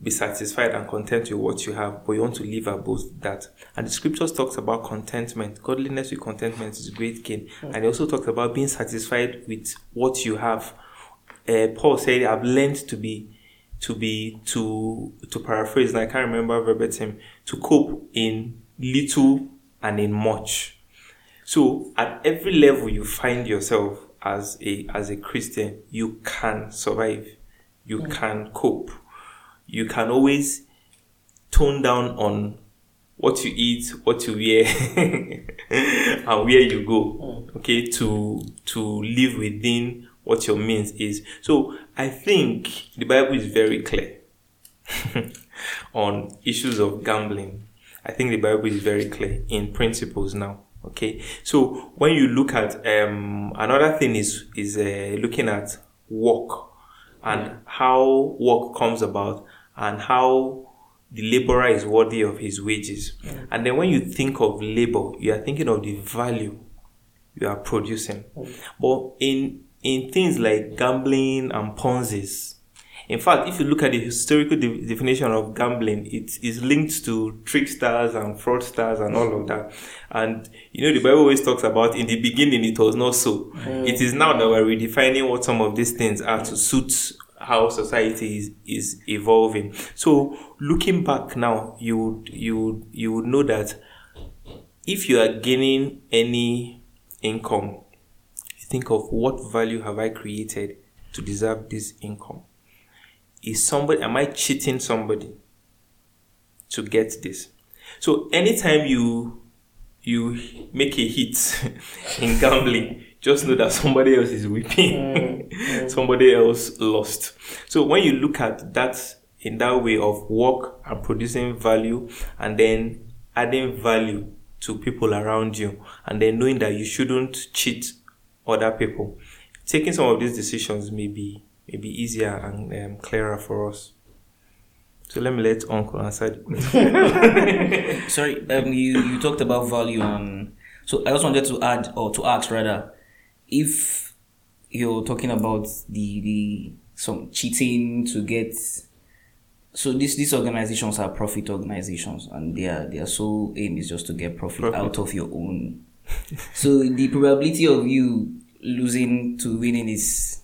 be satisfied and content with what you have, but you want to live above that. And the scriptures talks about contentment. Godliness with contentment is great gain. Mm. And it also talks about being satisfied with what you have. Uh, Paul said, I've learned to be to be to to paraphrase, and I can't remember verbatim, to cope in little and in much. So at every level you find yourself as a as a Christian, you can survive, you mm. can cope you can always tone down on what you eat, what you wear, [LAUGHS] and where you go. Okay, to to live within what your means is. So I think the Bible is very clear [LAUGHS] on issues of gambling. I think the Bible is very clear in principles now. Okay, so when you look at um, another thing is is uh, looking at work and how work comes about and how the laborer is worthy of his wages. And then when you think of labor, you are thinking of the value you are producing. Mm. But in in things like gambling and Ponzi's, in fact, if you look at the historical de- definition of gambling, it is linked to tricksters and fraudsters and all of that. And you know, the Bible always talks about in the beginning it was not so. Mm. It is now that we're redefining what some of these things are to suit how society is, is evolving. So looking back now, you would you would you would know that if you are gaining any income, think of what value have I created to deserve this income? Is somebody am I cheating somebody to get this? So anytime you you make a hit [LAUGHS] in gambling, just know that somebody else is weeping, mm. Somebody else lost. So when you look at that in that way of work and producing value and then adding value to people around you and then knowing that you shouldn't cheat other people, taking some of these decisions may be, may be easier and um, clearer for us. So let me let Uncle answer the question. [LAUGHS] Sorry, um, you, you talked about value and so I just wanted to add or to ask rather if you're talking about the the some cheating to get so these these organizations are profit organizations and their their sole aim is just to get profit, Profit. out of your own. [LAUGHS] so the probability of you losing to winning is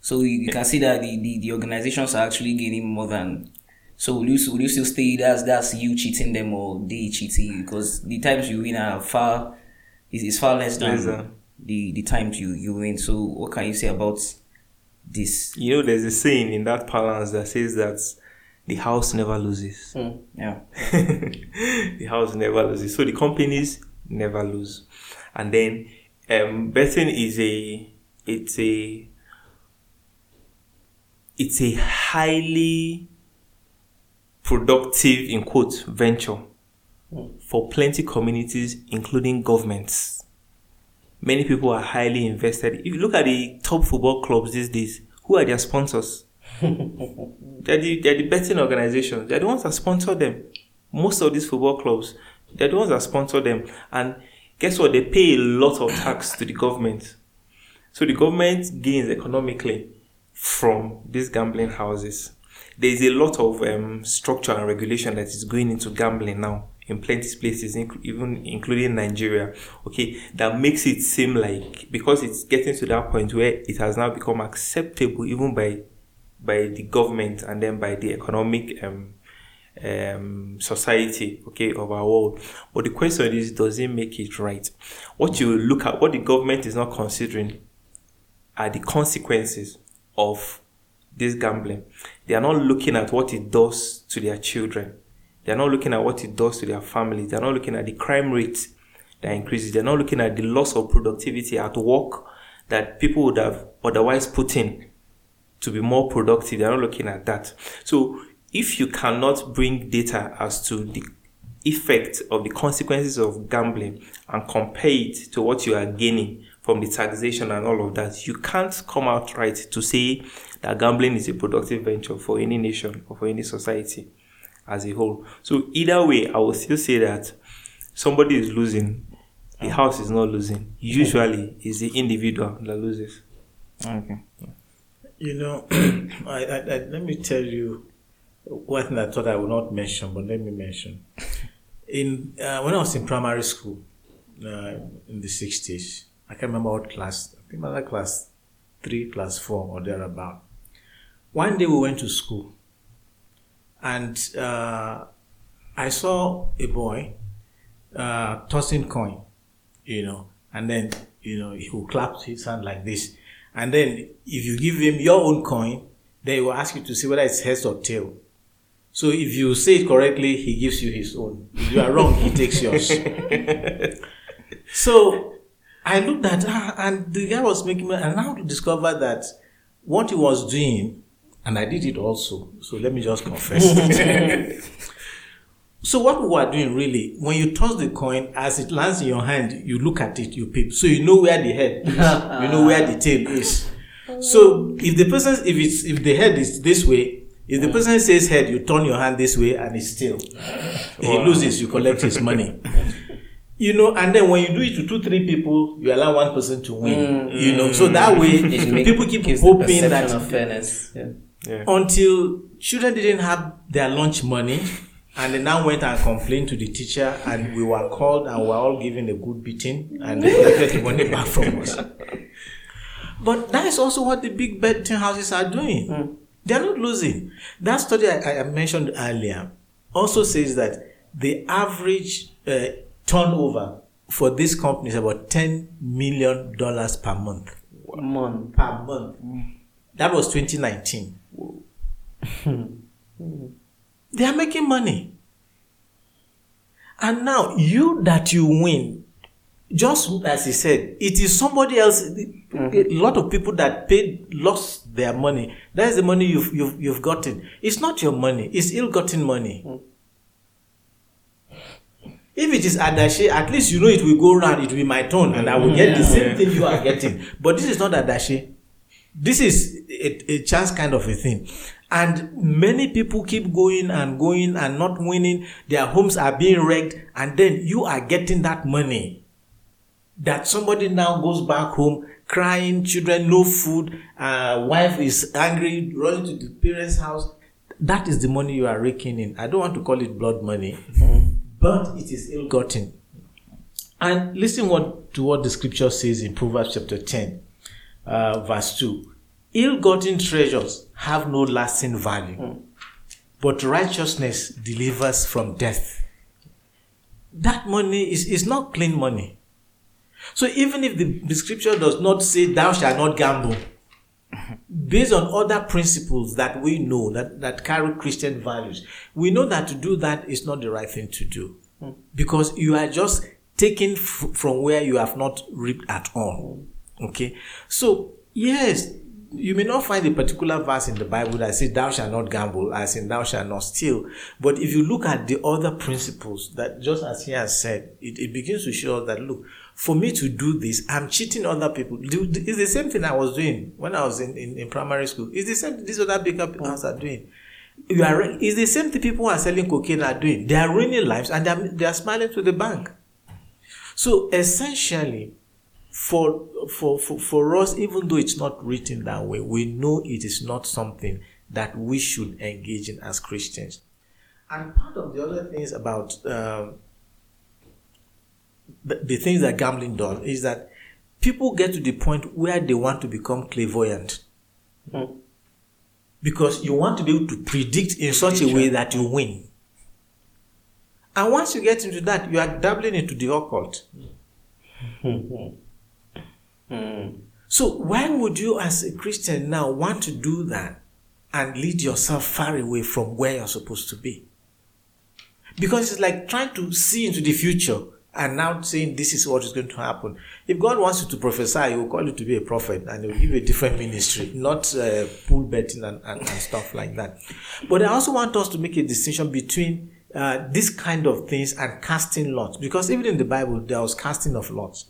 so you can see that the, the, the organizations are actually gaining more than so will you, will you still stay that's that's you cheating them or they cheating you? because the times you win are far is, is far less than. The the times you, you win. So what can you say about this? You know, there's a saying in that balance that says that the house never loses. Yeah. [LAUGHS] the house never loses. So the companies never lose. And then um, betting is a it's a it's a highly productive in quote venture for plenty communities, including governments. Many people are highly invested. If you look at the top football clubs these days, who are their sponsors? [LAUGHS] they're, the, they're the betting organizations. They're the ones that sponsor them. Most of these football clubs, they're the ones that sponsor them. And guess what? They pay a lot of tax to the government. So the government gains economically from these gambling houses. There is a lot of um, structure and regulation that is going into gambling now in plenty of places, even including Nigeria. Okay, that makes it seem like because it's getting to that point where it has now become acceptable even by by the government and then by the economic um, um, society, okay, of our world. But the question is, does it make it right? What you look at, what the government is not considering are the consequences of this gambling. They are not looking at what it does to their children. They are not looking at what it does to their families. They are not looking at the crime rate that increases. They are not looking at the loss of productivity at work that people would have otherwise put in to be more productive. They're not looking at that. So if you cannot bring data as to the effect of the consequences of gambling and compare it to what you are gaining from the taxation and all of that, you can't come out right to say that gambling is a productive venture for any nation or for any society as a whole. So either way, I will still say that somebody is losing, the house is not losing. Usually, it's the individual that loses. Okay. You know, [CLEARS THROAT] I, I, I, let me tell you one thing I thought I would not mention, but let me mention. In uh, when I was in primary school uh, in the sixties, I can't remember what class. I think another class three, class four, or thereabout. One day we went to school, and uh, I saw a boy uh, tossing coin, you know, and then you know he will clap his hand like this, and then if you give him your own coin, then he will ask you to see whether it's heads or tail. So if you say it correctly, he gives you his own. If you are wrong, he takes yours. [LAUGHS] so I looked at her and the guy was making me, and now to discover that what he was doing, and I did it also. So let me just confess. [LAUGHS] so what we were doing really, when you toss the coin, as it lands in your hand, you look at it, you peep. So you know where the head is, you know where the tail is. So if the person, if it's if the head is this way, if the person says head, you turn your hand this way and it's still. He loses, you collect his money. [LAUGHS] You know, and then when you do it to two, three people, you allow one person to win. Mm. you know, so that way [LAUGHS] people keep gives the hoping perception that of fairness. Yeah. Yeah. until children didn't have their lunch money and they now went and complained to the teacher and we were called and we were all given a good beating and they collected the money back from us. But that is also what the big betting houses are doing. They are not losing. That study I, I mentioned earlier also says that the average uh, turnover for this company is about $10 million per month. Month. Per month. That was 2019. Hmm. Hmm. they are making money. And now, you that you win, just as he said, it is somebody else. Mm-hmm. A lot of people that paid lost their money. That is the money you've you've you've gotten. It's not your money. It's ill-gotten money. Hmm. If it is adashi, at least you know it will go round. It will be my turn, and I will get the same thing you are getting. But this is not adashi. This is a, a chance kind of a thing. And many people keep going and going and not winning. Their homes are being wrecked, and then you are getting that money that somebody now goes back home crying, children no food, uh, wife is angry, running to the parents' house. That is the money you are raking in. I don't want to call it blood money, but it is ill-gotten. And listen what to what the scripture says in Proverbs chapter 10, uh, verse 2. Ill-gotten treasures have no lasting value, hmm. but righteousness delivers from death. That money is, is not clean money. So even if the, the scripture does not say thou shalt not gamble, [LAUGHS] based on other principles that we know that, that carry Christian values, we know that to do that is not the right thing to do. Hmm. Because you are just taking f- from where you have not reaped at all. Hmm. Okay? So, yes, you may not find a particular verse in the Bible that says thou shalt not gamble, as in thou shalt not steal. But if you look at the other principles that just as he has said, it, it begins to show us that look, for me to do this, I'm cheating other people. It's the same thing I was doing when I was in, in, in primary school. It's the same these other big up house are doing. You are it's the same thing people who are selling cocaine are doing. They are ruining lives and they are, they are smiling to the bank. So essentially, for, for, for, for us, even though it's not written that way, we know it is not something that we should engage in as Christians. And part of the other things about um, the, the things that gambling does is that people get to the point where they want to become clairvoyant. Hmm. Because you want to be able to predict in such a way that you win. And once you get into that, you are dabbling into the occult. Hmm. Hmm. So why would you as a Christian now want to do that and lead yourself far away from where you're supposed to be? Because it's like trying to see into the future and now saying this is what is going to happen. If God wants you to prophesy, He will call you to be a prophet and He will give you a different ministry, not uh, pool betting and, and, and stuff like that. But I also want us to make a distinction between uh, this kind of things and casting lots, because even in the Bible there was casting of lots.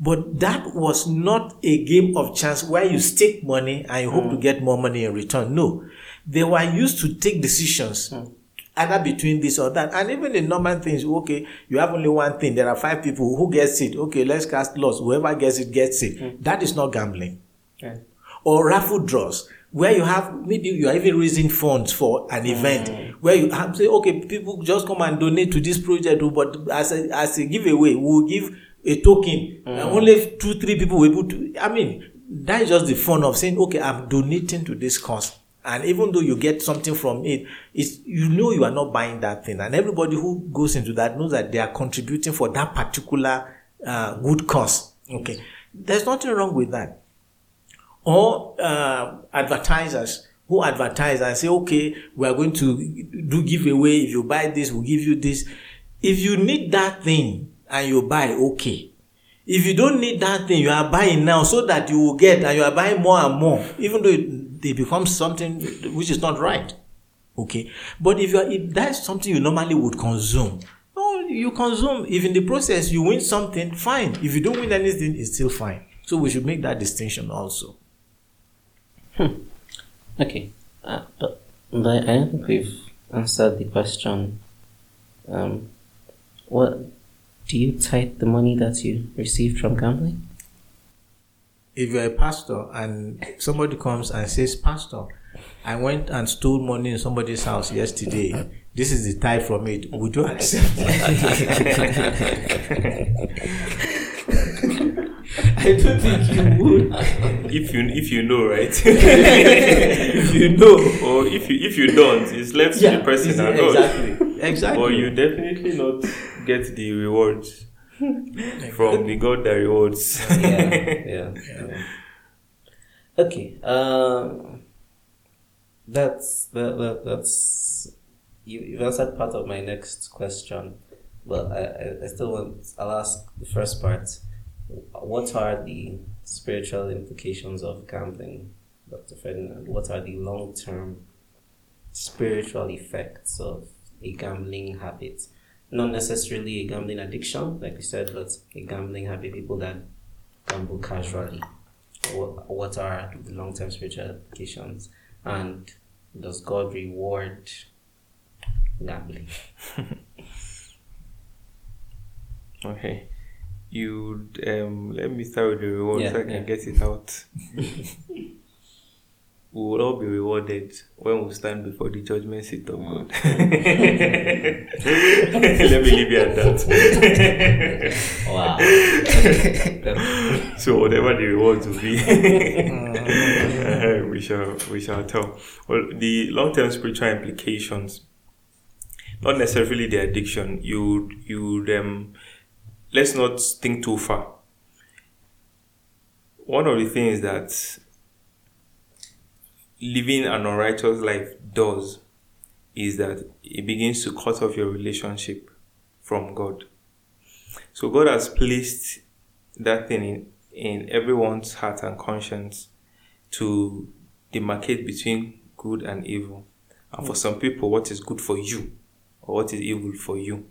But that was not a game of chance where you stake money and you hope to mm. get more money in return. No, they were used to take decisions mm. either between this or that. And even the normal things, okay, you have only one thing. There are five people who gets it. Okay, let's cast lots. Whoever gets it gets it. Mm. That is not gambling. Okay. Or raffle draws, where you have maybe you are even raising funds for an event where you have say, okay, people just come and donate to this project, but as a as a giveaway, we'll give a token. And only two, three people will able to. I mean, that is just the fun of saying, okay, I'm donating to this cause. And even though you get something from it, it's, you know you are not buying that thing. And everybody who goes into that knows that they are contributing for that particular uh, good cause. Okay. There's nothing wrong with that. Or uh, advertisers who advertise and say, okay, we are going to do giveaway. If you buy this, we'll give you this. If you need that thing and you buy, okay. If you don't need that thing, you are buying now so that you will get and you are buying more and more, even though it, it becomes something which is not right. Okay. But if you are, if that's something you normally would consume, no, you consume. If in the process you win something, fine. If you don't win anything, it's still fine. So we should make that distinction also. Okay, uh, but, but I don't think we've answered the question. Um, what do you tithe the money that you received from gambling? If you're a pastor and somebody comes and says, Pastor, I went and stole money in somebody's house yesterday. This is the tithe from it. Would you accept? [LAUGHS] I don't think you would. if you if you know, right? [LAUGHS] if you know. or if you if you don't, it's left to the person it's- and exactly. Exactly. But you definitely not get the rewards from the God that rewards. [LAUGHS] yeah, yeah, yeah. Okay. Um, that's that, that that's you. You answered part of my next question, but I, I, I still want. I'll ask the first part. What are the spiritual implications of gambling, Dr. Ferdinand? What are the long term spiritual effects of a gambling habit? Not necessarily a gambling addiction, like we said, but a gambling habit. People that gamble casually. What, what are the long term spiritual implications? And does God reward gambling? [LAUGHS] okay. You um let me start with the rewards Yeah, so I can yeah. get it out. [LAUGHS] we will all be rewarded when we stand before the judgment seat of God. [LAUGHS] let me leave you at that. [LAUGHS] Wow. so whatever the rewards will be, uh, [LAUGHS] we shall we shall tell. Well, the long term spiritual implications, not necessarily the addiction. You you um, let's not think too far. One of the things that living an unrighteous life does is that it begins to cut off your relationship from God. So God has placed that thing in, in everyone's heart and conscience to demarcate between good and evil. And for some people, what is good for you or what is evil for you.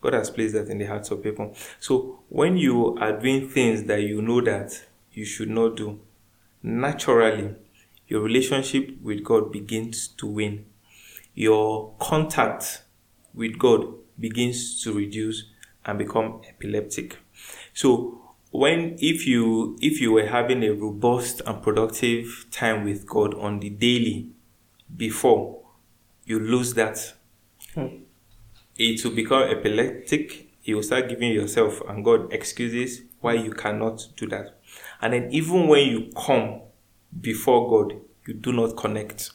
God has placed that in the hearts of people. So when you are doing things that you know that you should not do, naturally, your relationship with God begins to wane. Your contact with God begins to reduce and become epileptic. So when if you if you were having a robust and productive time with God on the daily before you lose that hmm. it will become epileptic you will start giving yourself and God excuses why you cannot do that and then even when you come before God you do not connect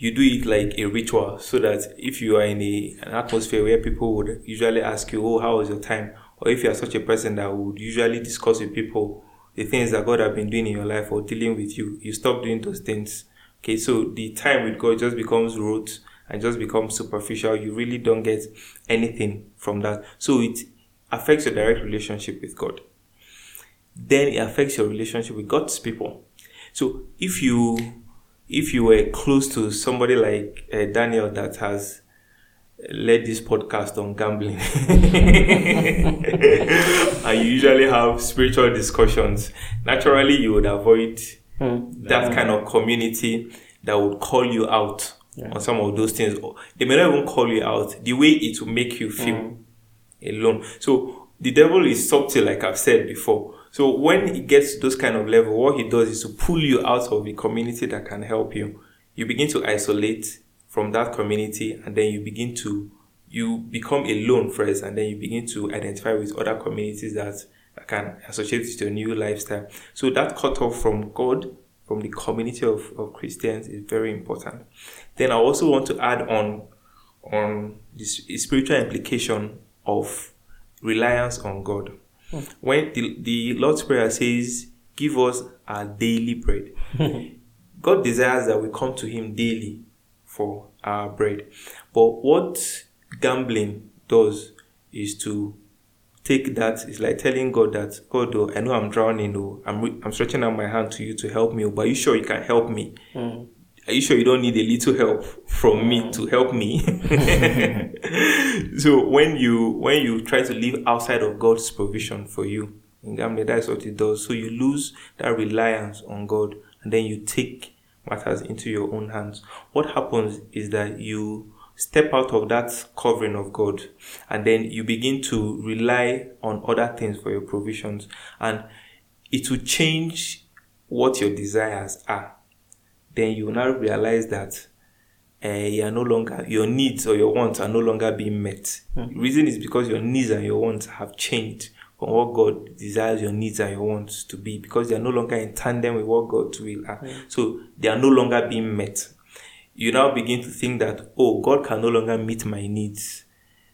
you do it like a ritual so that if you are in a, an atmosphere where people would usually ask you, Oh, how was your time? Or if you are such a person that would usually discuss with people the things that God have been doing in your life or dealing with you, you stop doing those things. Okay, so the time with God just becomes rote and just becomes superficial. You really don't get anything from that. So it affects your direct relationship with God. Then it affects your relationship with God's people. So if you if you were close to somebody like uh, Daniel that has eh, led this podcast on gambling [LAUGHS] and you usually have spiritual discussions naturally you would avoid hmm. that kind of community that would call you out on some of those things. They may not even call you out the way it will make you feel hmm. alone. So the devil is subtle like i've said before so when it gets to those kind of level what he does is to pull you out of the community that can help you. You begin to isolate from that community and then you begin to you become alone first and then you begin to identify with other communities that can associate with your new lifestyle. So that cut off from god from the community of, of christians is very important. Then i also want to add on on this spiritual implication of reliance on god Hmm. when the, the lord's prayer says give us our daily bread [LAUGHS] God desires that we come to Him daily for our bread. But what gambling does is to take that. It's like telling God that God, oh, I know I'm drowning. Oh, I'm re- I'm stretching out my hand to you to help me. oh, But are you sure you can help me? Hmm. Are you sure you don't need a little help from me to help me? [LAUGHS] [LAUGHS] so when you when you try to live outside of God's provision for you in gambling, that's what it does. So you lose that reliance on God, and then you take matters into your own hands. What happens is that you step out of that covering of God, and then you begin to rely on other things for your provisions, and it will change what your desires are then you will now realize that uh, you are no longer your needs or your wants are no longer being met. The reason is because your needs and your wants have changed from what God desires your needs and your wants to be because they are no longer in tandem with what God's will are. So they are no longer being met. You now begin to think that oh God can no longer meet my needs.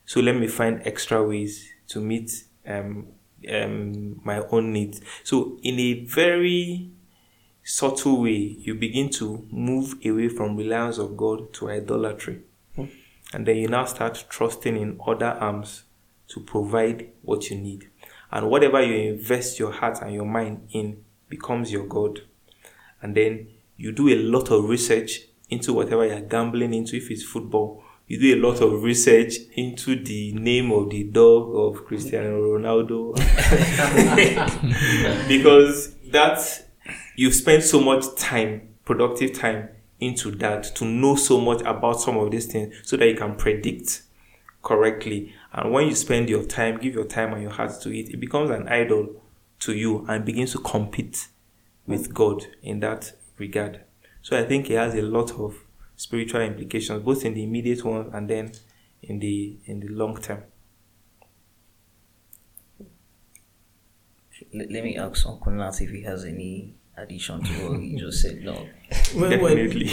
So let me find extra ways to meet um, um, my own needs. So in a very subtle way, you begin to move away from reliance of God to idolatry. Hmm. And then you now start trusting in other arms to provide what you need. And whatever you invest your heart and your mind in becomes your God. And then you do a lot of research into whatever you're gambling into, if it's football. You do a lot of research into the name of the dog of Cristiano Ronaldo. [LAUGHS] [LAUGHS] because that's you've spent so much time, productive time into that to know so much about some of these things so that you can predict correctly. And when you spend your time, give your time and your heart to it, it becomes an idol to you and begins to compete with God in that regard. So I think it has a lot of spiritual implications, both in the immediate one and then in the in the long term. Let, let me ask Uncle Nath if he has any addition to what he just said. No. [LAUGHS] Well, Definitely.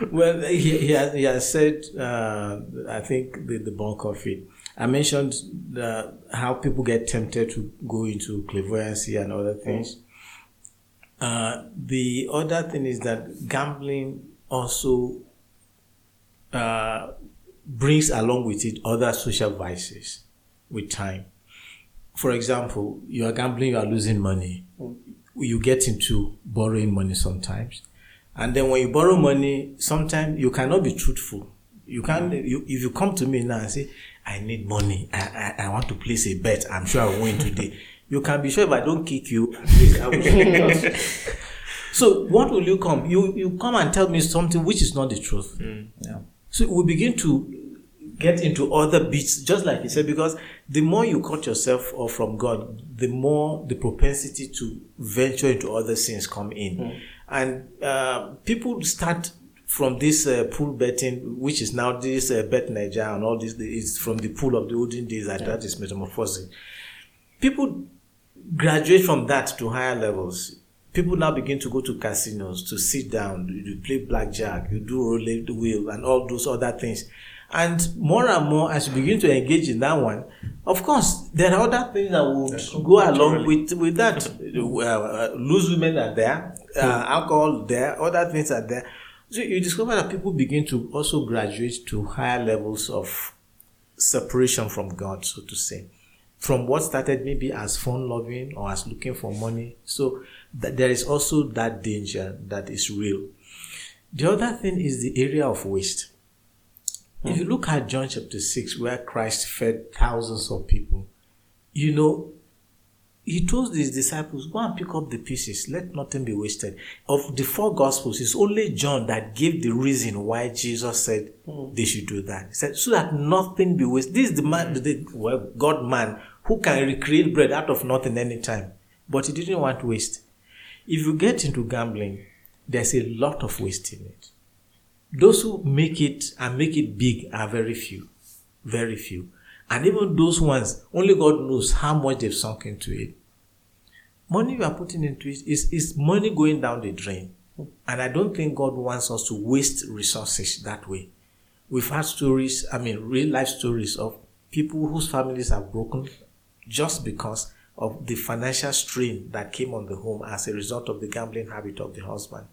[LAUGHS] well, he, he, has, he has said, uh, I think, the, the bulk of it. I mentioned the, how people get tempted to go into clairvoyancy and other things. Uh, the other thing is that gambling also uh, brings along with it other social vices with time. For example, you are gambling, you are losing money. You get into borrowing money sometimes. And then when you borrow money, sometimes you cannot be truthful. You can't, mm. you, if you come to me now and say, I need money, I, I, I want to place a bet, I'm sure I'll win today. You can be sure if I don't kick you, I will [LAUGHS] So what will you come? You you come and tell me something which is not the truth. Mm. Yeah. So we begin to get into other beats, just like he said, because the more you cut yourself off from God, the more the propensity to venture into other sins come in, and uh, people start from this uh, pool betting, which is now this uh, bet Nigeria and all this is from the pool of the olden days, and that is metamorphosing. People graduate from that to higher levels. People now begin to go to casinos to sit down, you you play blackjack, you do roulette wheel, and all those other things. And more and more, as you begin to engage in that one, of course, there are other things that would go along with with that. [LAUGHS] Uh, uh, loose women are there, uh, alcohol there, other things are there. So you discover that people begin to also graduate to higher levels of separation from God, so to say from what started maybe as fun loving or as looking for money. So th- there is also that danger that is real. The other thing is the area of waste. If you look at John chapter 6, where Christ fed thousands of people, you know, he told his disciples, Go and pick up the pieces, let nothing be wasted. Of the four gospels, it's only John that gave the reason why Jesus said they should do that. He said, So that nothing be wasted. This is the man, the well, God man, who can recreate bread out of nothing anytime. But he didn't want waste. If you get into gambling, there's a lot of waste in it. Those who make it and make it big are very few. Very few. And even those ones, only God knows how much they've sunk into it. Money you are putting into it is, is money going down the drain. And I don't think God wants us to waste resources that way. We've had stories, I mean, real life stories of people whose families are broken just because of the financial strain that came on the home as a result of the gambling habit of the husband.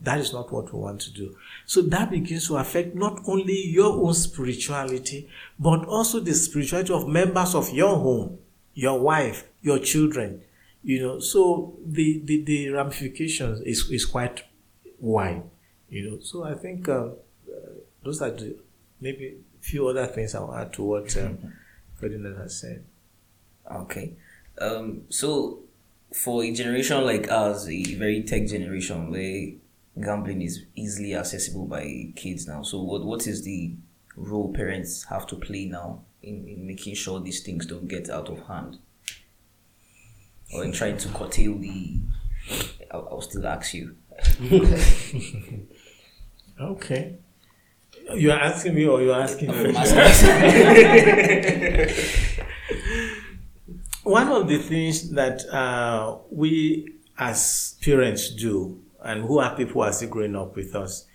That is not what we want to do. So that begins to affect not only your own spirituality, but also the spirituality of members of your home, your wife, your children. You know, so the the, the ramifications is, is quite wide. You know, so I think uh, uh, those are the maybe a few other things I'll add to what um, Ferdinand has said. Okay. Um, so for a generation like us, a very tech generation where gambling is easily accessible by kids now. So what what is the role parents have to play now in, in making sure these things don't get out of hand? Or in trying to curtail the I'll, I'll still ask you. [LAUGHS] Okay. You are asking me or you are asking me? [LAUGHS] One of the things that uh, we as parents do, and who are people who are still growing up with us,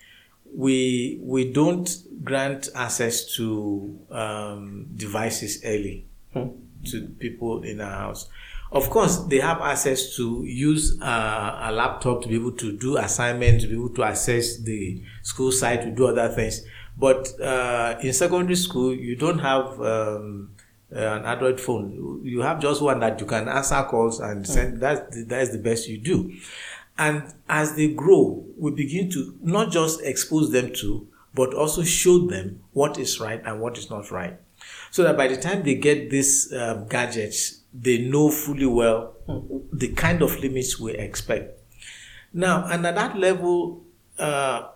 we we don't grant access to um, devices early to people in our house. Of course, they have access to use uh, a laptop to be able to do assignments, to be able to access the school site, to do other things. But uh, in secondary school, you don't have um, an Android phone. You have just one that you can answer calls and send. That's the, that's the best you do. And as they grow, we begin to not just expose them to, but also show them what is right and what is not right. So that by the time they get these um, gadgets, they know fully well the kind of limits we expect. Now, and at that level, uh,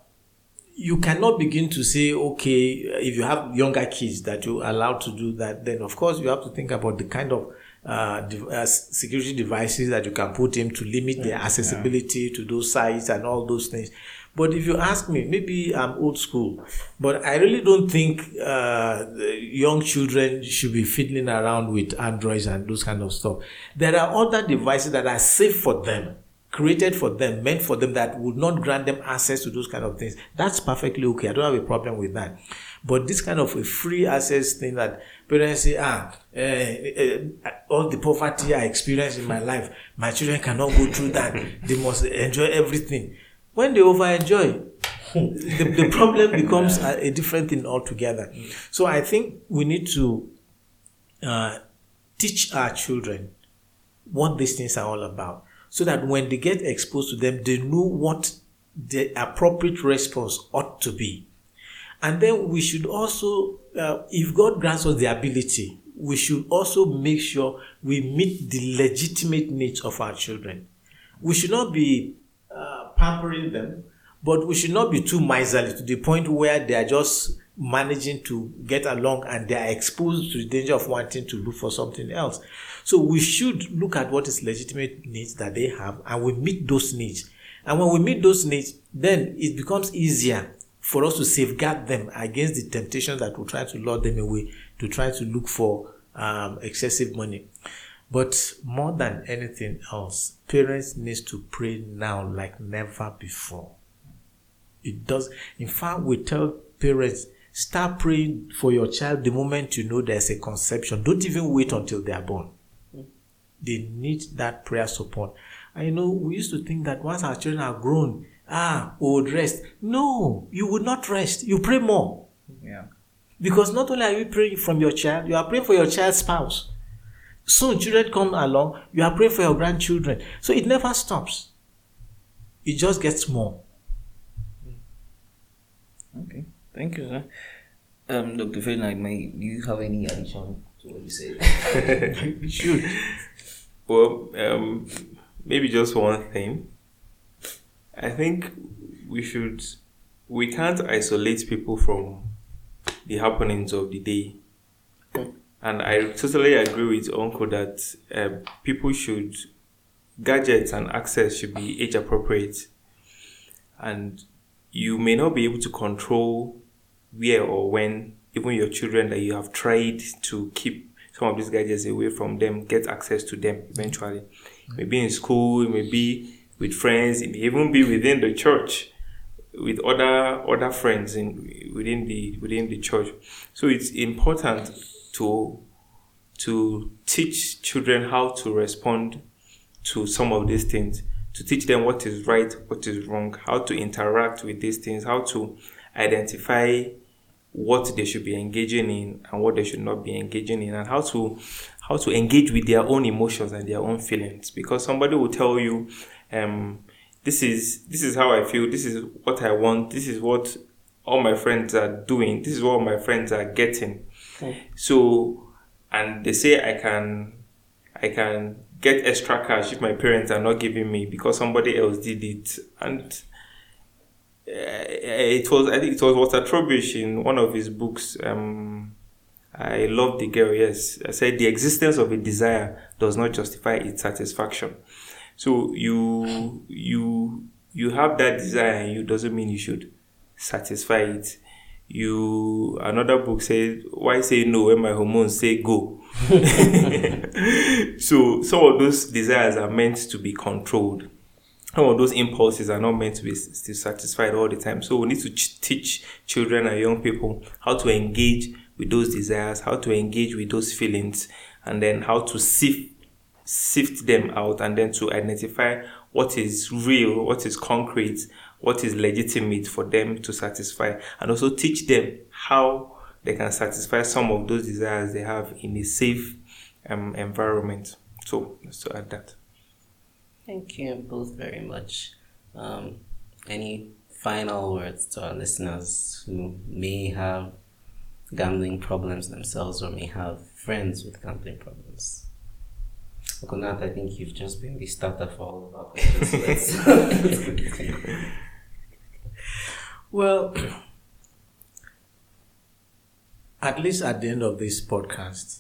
you cannot begin to say, okay, if you have younger kids that you allow to do that, then of course you have to think about the kind of uh, de- uh, security devices that you can put in to limit their accessibility to those sites and all those things. But if you ask me, maybe I'm old school, but I really don't think uh, young children should be fiddling around with Androids and those kind of stuff. There are other devices that are safe for them, created for them, meant for them that would not grant them access to those kind of things. That's perfectly okay. I don't have a problem with that. But this kind of a free access thing that parents say, ah, uh, uh, all the poverty I experienced in my life, my children cannot go through that. They must enjoy everything. When they over enjoy, [LAUGHS] the, the problem becomes a, a different thing altogether. So I think we need to uh, teach our children what these things are all about so that when they get exposed to them, they know what the appropriate response ought to be. And then we should also, uh, if God grants us the ability, we should also make sure we meet the legitimate needs of our children. We should not be uh, pampering them, but we should not be too miserly to the point where they are just managing to get along and they are exposed to the danger of wanting to look for something else. So we should look at what is legitimate needs that they have and we meet those needs. And when we meet those needs, then it becomes easier for us to safeguard them against the temptations that will try to lure them away to try to look for um, excessive money. But more than anything else, parents need to pray now like never before. It does. In fact, we tell parents start praying for your child the moment you know there's a conception. Don't even wait until they are born. They need that prayer support. I know we used to think that once our children are grown, ah, we would rest. No, you would not rest. You pray more. Yeah. Because not only are you praying from your child, you are praying for your child's spouse. Soon children come along, you are praying for your grandchildren. So it never stops. It just gets more. Okay. Thank you, sir. Um, Dr. Ferdinand, may do you have any addition to what you said? [LAUGHS] You should. Well, um, maybe just one thing. I think we should, we can't isolate people from the happenings of the day. And I totally agree with Uncle that uh, people should, gadgets and access should be age appropriate. And you may not be able to control where or when even your children that you have tried to keep some of these gadgets away from them get access to them eventually. Maybe in school, it may be with friends, it may even be within the church with other other friends in within the within the church. So it's important to to teach children how to respond to some of these things, to teach them what is right, what is wrong, how to interact with these things, how to identify what they should be engaging in and what they should not be engaging in, and how to how to engage with their own emotions and their own feelings. Because somebody will tell you, um, this is this is how I feel, this is what I want, this is what all my friends are doing, this is what my friends are getting. Okay. So and they say I can I can get extra cash if my parents are not giving me because somebody else did it and uh, it was I think it was Walter Trobisch in one of his books. Um, I love the girl. Yes, I said the existence of a desire does not justify its satisfaction. So you you you have that desire, and you doesn't mean you should satisfy it. You another book said, "Why say no when my hormones say go?" [LAUGHS] [LAUGHS] so some of those desires are meant to be controlled some of those impulses are not meant to be still satisfied all the time. So we need to ch- teach children and young people how to engage with those desires, how to engage with those feelings, and then how to sift sift them out and then to identify what is real, what is concrete, what is legitimate for them to satisfy, and also teach them how they can satisfy some of those desires they have in a safe um, environment. So, let's add that. Thank you both very much. Um, any final words to our listeners who may have gambling problems themselves or may have friends with gambling problems? Uncle Nath, I think you've just been the starter for all of our questions. [LAUGHS] well, at least at the end of this podcast,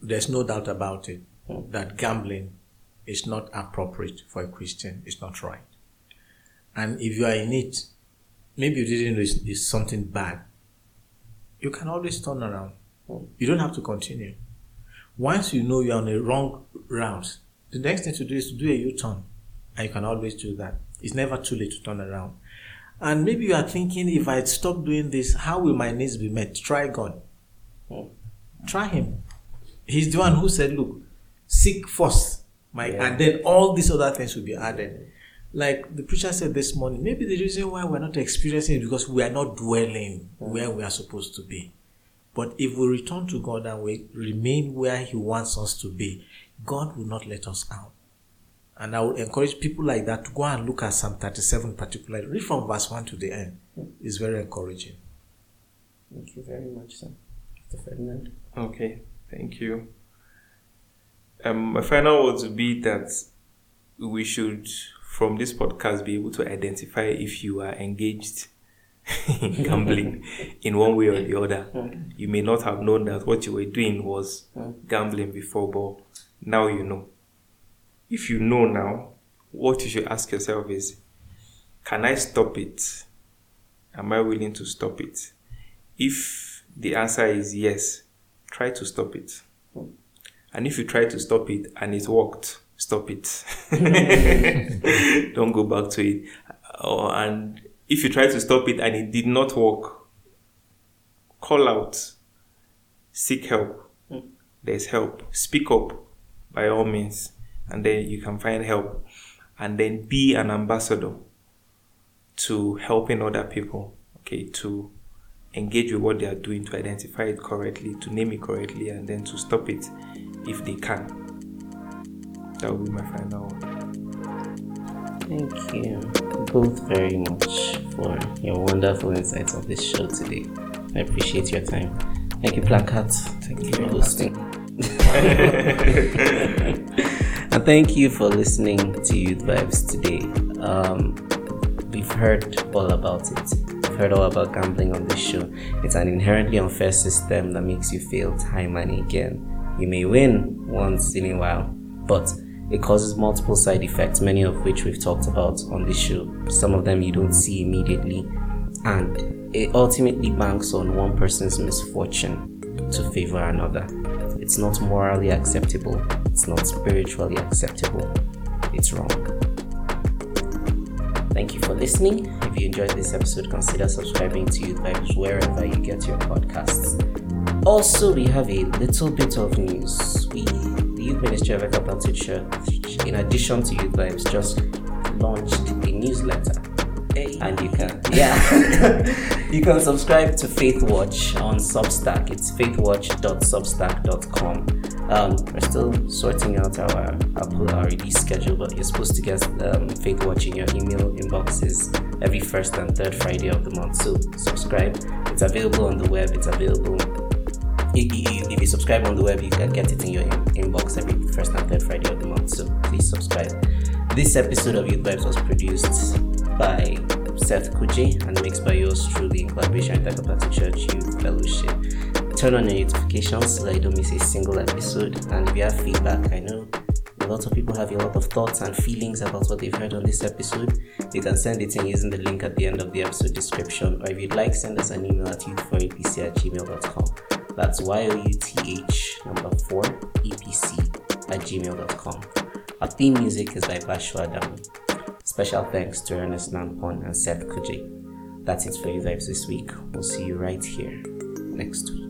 there's no doubt about it hmm. that gambling is not appropriate for a Christian. It's not right. And if you are in it, maybe you didn't know it's, it's something bad. You can always turn around. You don't have to continue. Once you know you're on a wrong route, the next thing to do is to do a U-turn. And you can always do that. It's never too late to turn around. And maybe you are thinking, if I stop doing this, how will my needs be met? Try God. Try Him. He's the one who said, look, seek first my yeah. and then all these other things will be added. Like the preacher said this morning, maybe the reason why we're not experiencing it because we are not dwelling mm. where we are supposed to be. But if we return to God and we remain where He wants us to be, God will not let us out. And I would encourage people like that to go and look at Psalm 37 particularly. Read from verse 1 to the end. It's very encouraging. Thank you very much, sir. Mr. Ferdinand. Okay, thank you. Um, my final words would be that we should, from this podcast, be able to identify if you are engaged in [LAUGHS] gambling in one way or the other. You may not have known that what you were doing was gambling before, but now you know. If you know now, what you should ask yourself is can I stop it? Am I willing to stop it? If the answer is yes, try to stop it. And if you try to stop it and it worked, stop it. [LAUGHS] [LAUGHS] Don't go back to it. Uh, and if you try to stop it and it did not work, call out, seek help. Mm. There's help. Speak up by all means, and then you can find help. And then be an ambassador to helping other people, okay, to engage with what they are doing, to identify it correctly, to name it correctly, and then to stop it if they can. That will be my final one. Thank you both very much for your wonderful insights on this show today. I appreciate your time. Thank you, Plangkat. Thank you for hosting. [LAUGHS] and thank you for listening to YouthVibes today. Um, we've heard all about it. We've heard all about gambling on this show. It's an inherently unfair system that makes you fail time and again. You may win once in a while, but it causes multiple side effects, many of which we've talked about on this show. Some of them you don't see immediately, and it ultimately banks on one person's misfortune to favor another. It's not morally acceptable, it's not spiritually acceptable, it's wrong. Thank you for listening. If you enjoyed this episode, consider subscribing to YouthVibes wherever you get your podcasts. Also, we have a little bit of news. We, Youth Ministry of Ekapatit Church, in addition to YouthVibes, just launched a newsletter. And you can, yeah, [LAUGHS] you can subscribe to Faith Watch on Substack. It's faithwatch.substack.com. Um, we're still sorting out our, our, our release schedule, but you're supposed to get um, Faith Watch in your email inboxes every first and third Friday of the month. So subscribe. It's available on the web. It's available. If you, subscribe on the web, you can get it in your in- inbox every first and third Friday of the month. So please subscribe. This episode of YouthVibes was produced by Seth Kuji and mixed by yours truly in collaboration with Akapati Church Youth Fellowship. Turn on your notifications so that you don't miss a single episode. And if you have feedback, I know a lot of people have a lot of thoughts and feelings about what they've heard on this episode. You can send it in using the link at the end of the episode description. Or if you'd like, send us an email at youth4epc at gmail.com. That's Y-O-U-T-H number 4 EPC at gmail.com. Our theme music is by Bashwa Adamu. Special thanks to Ernest Nampon and Seth Kuji. That's it for YouthVibes this week. We'll see you right here next week.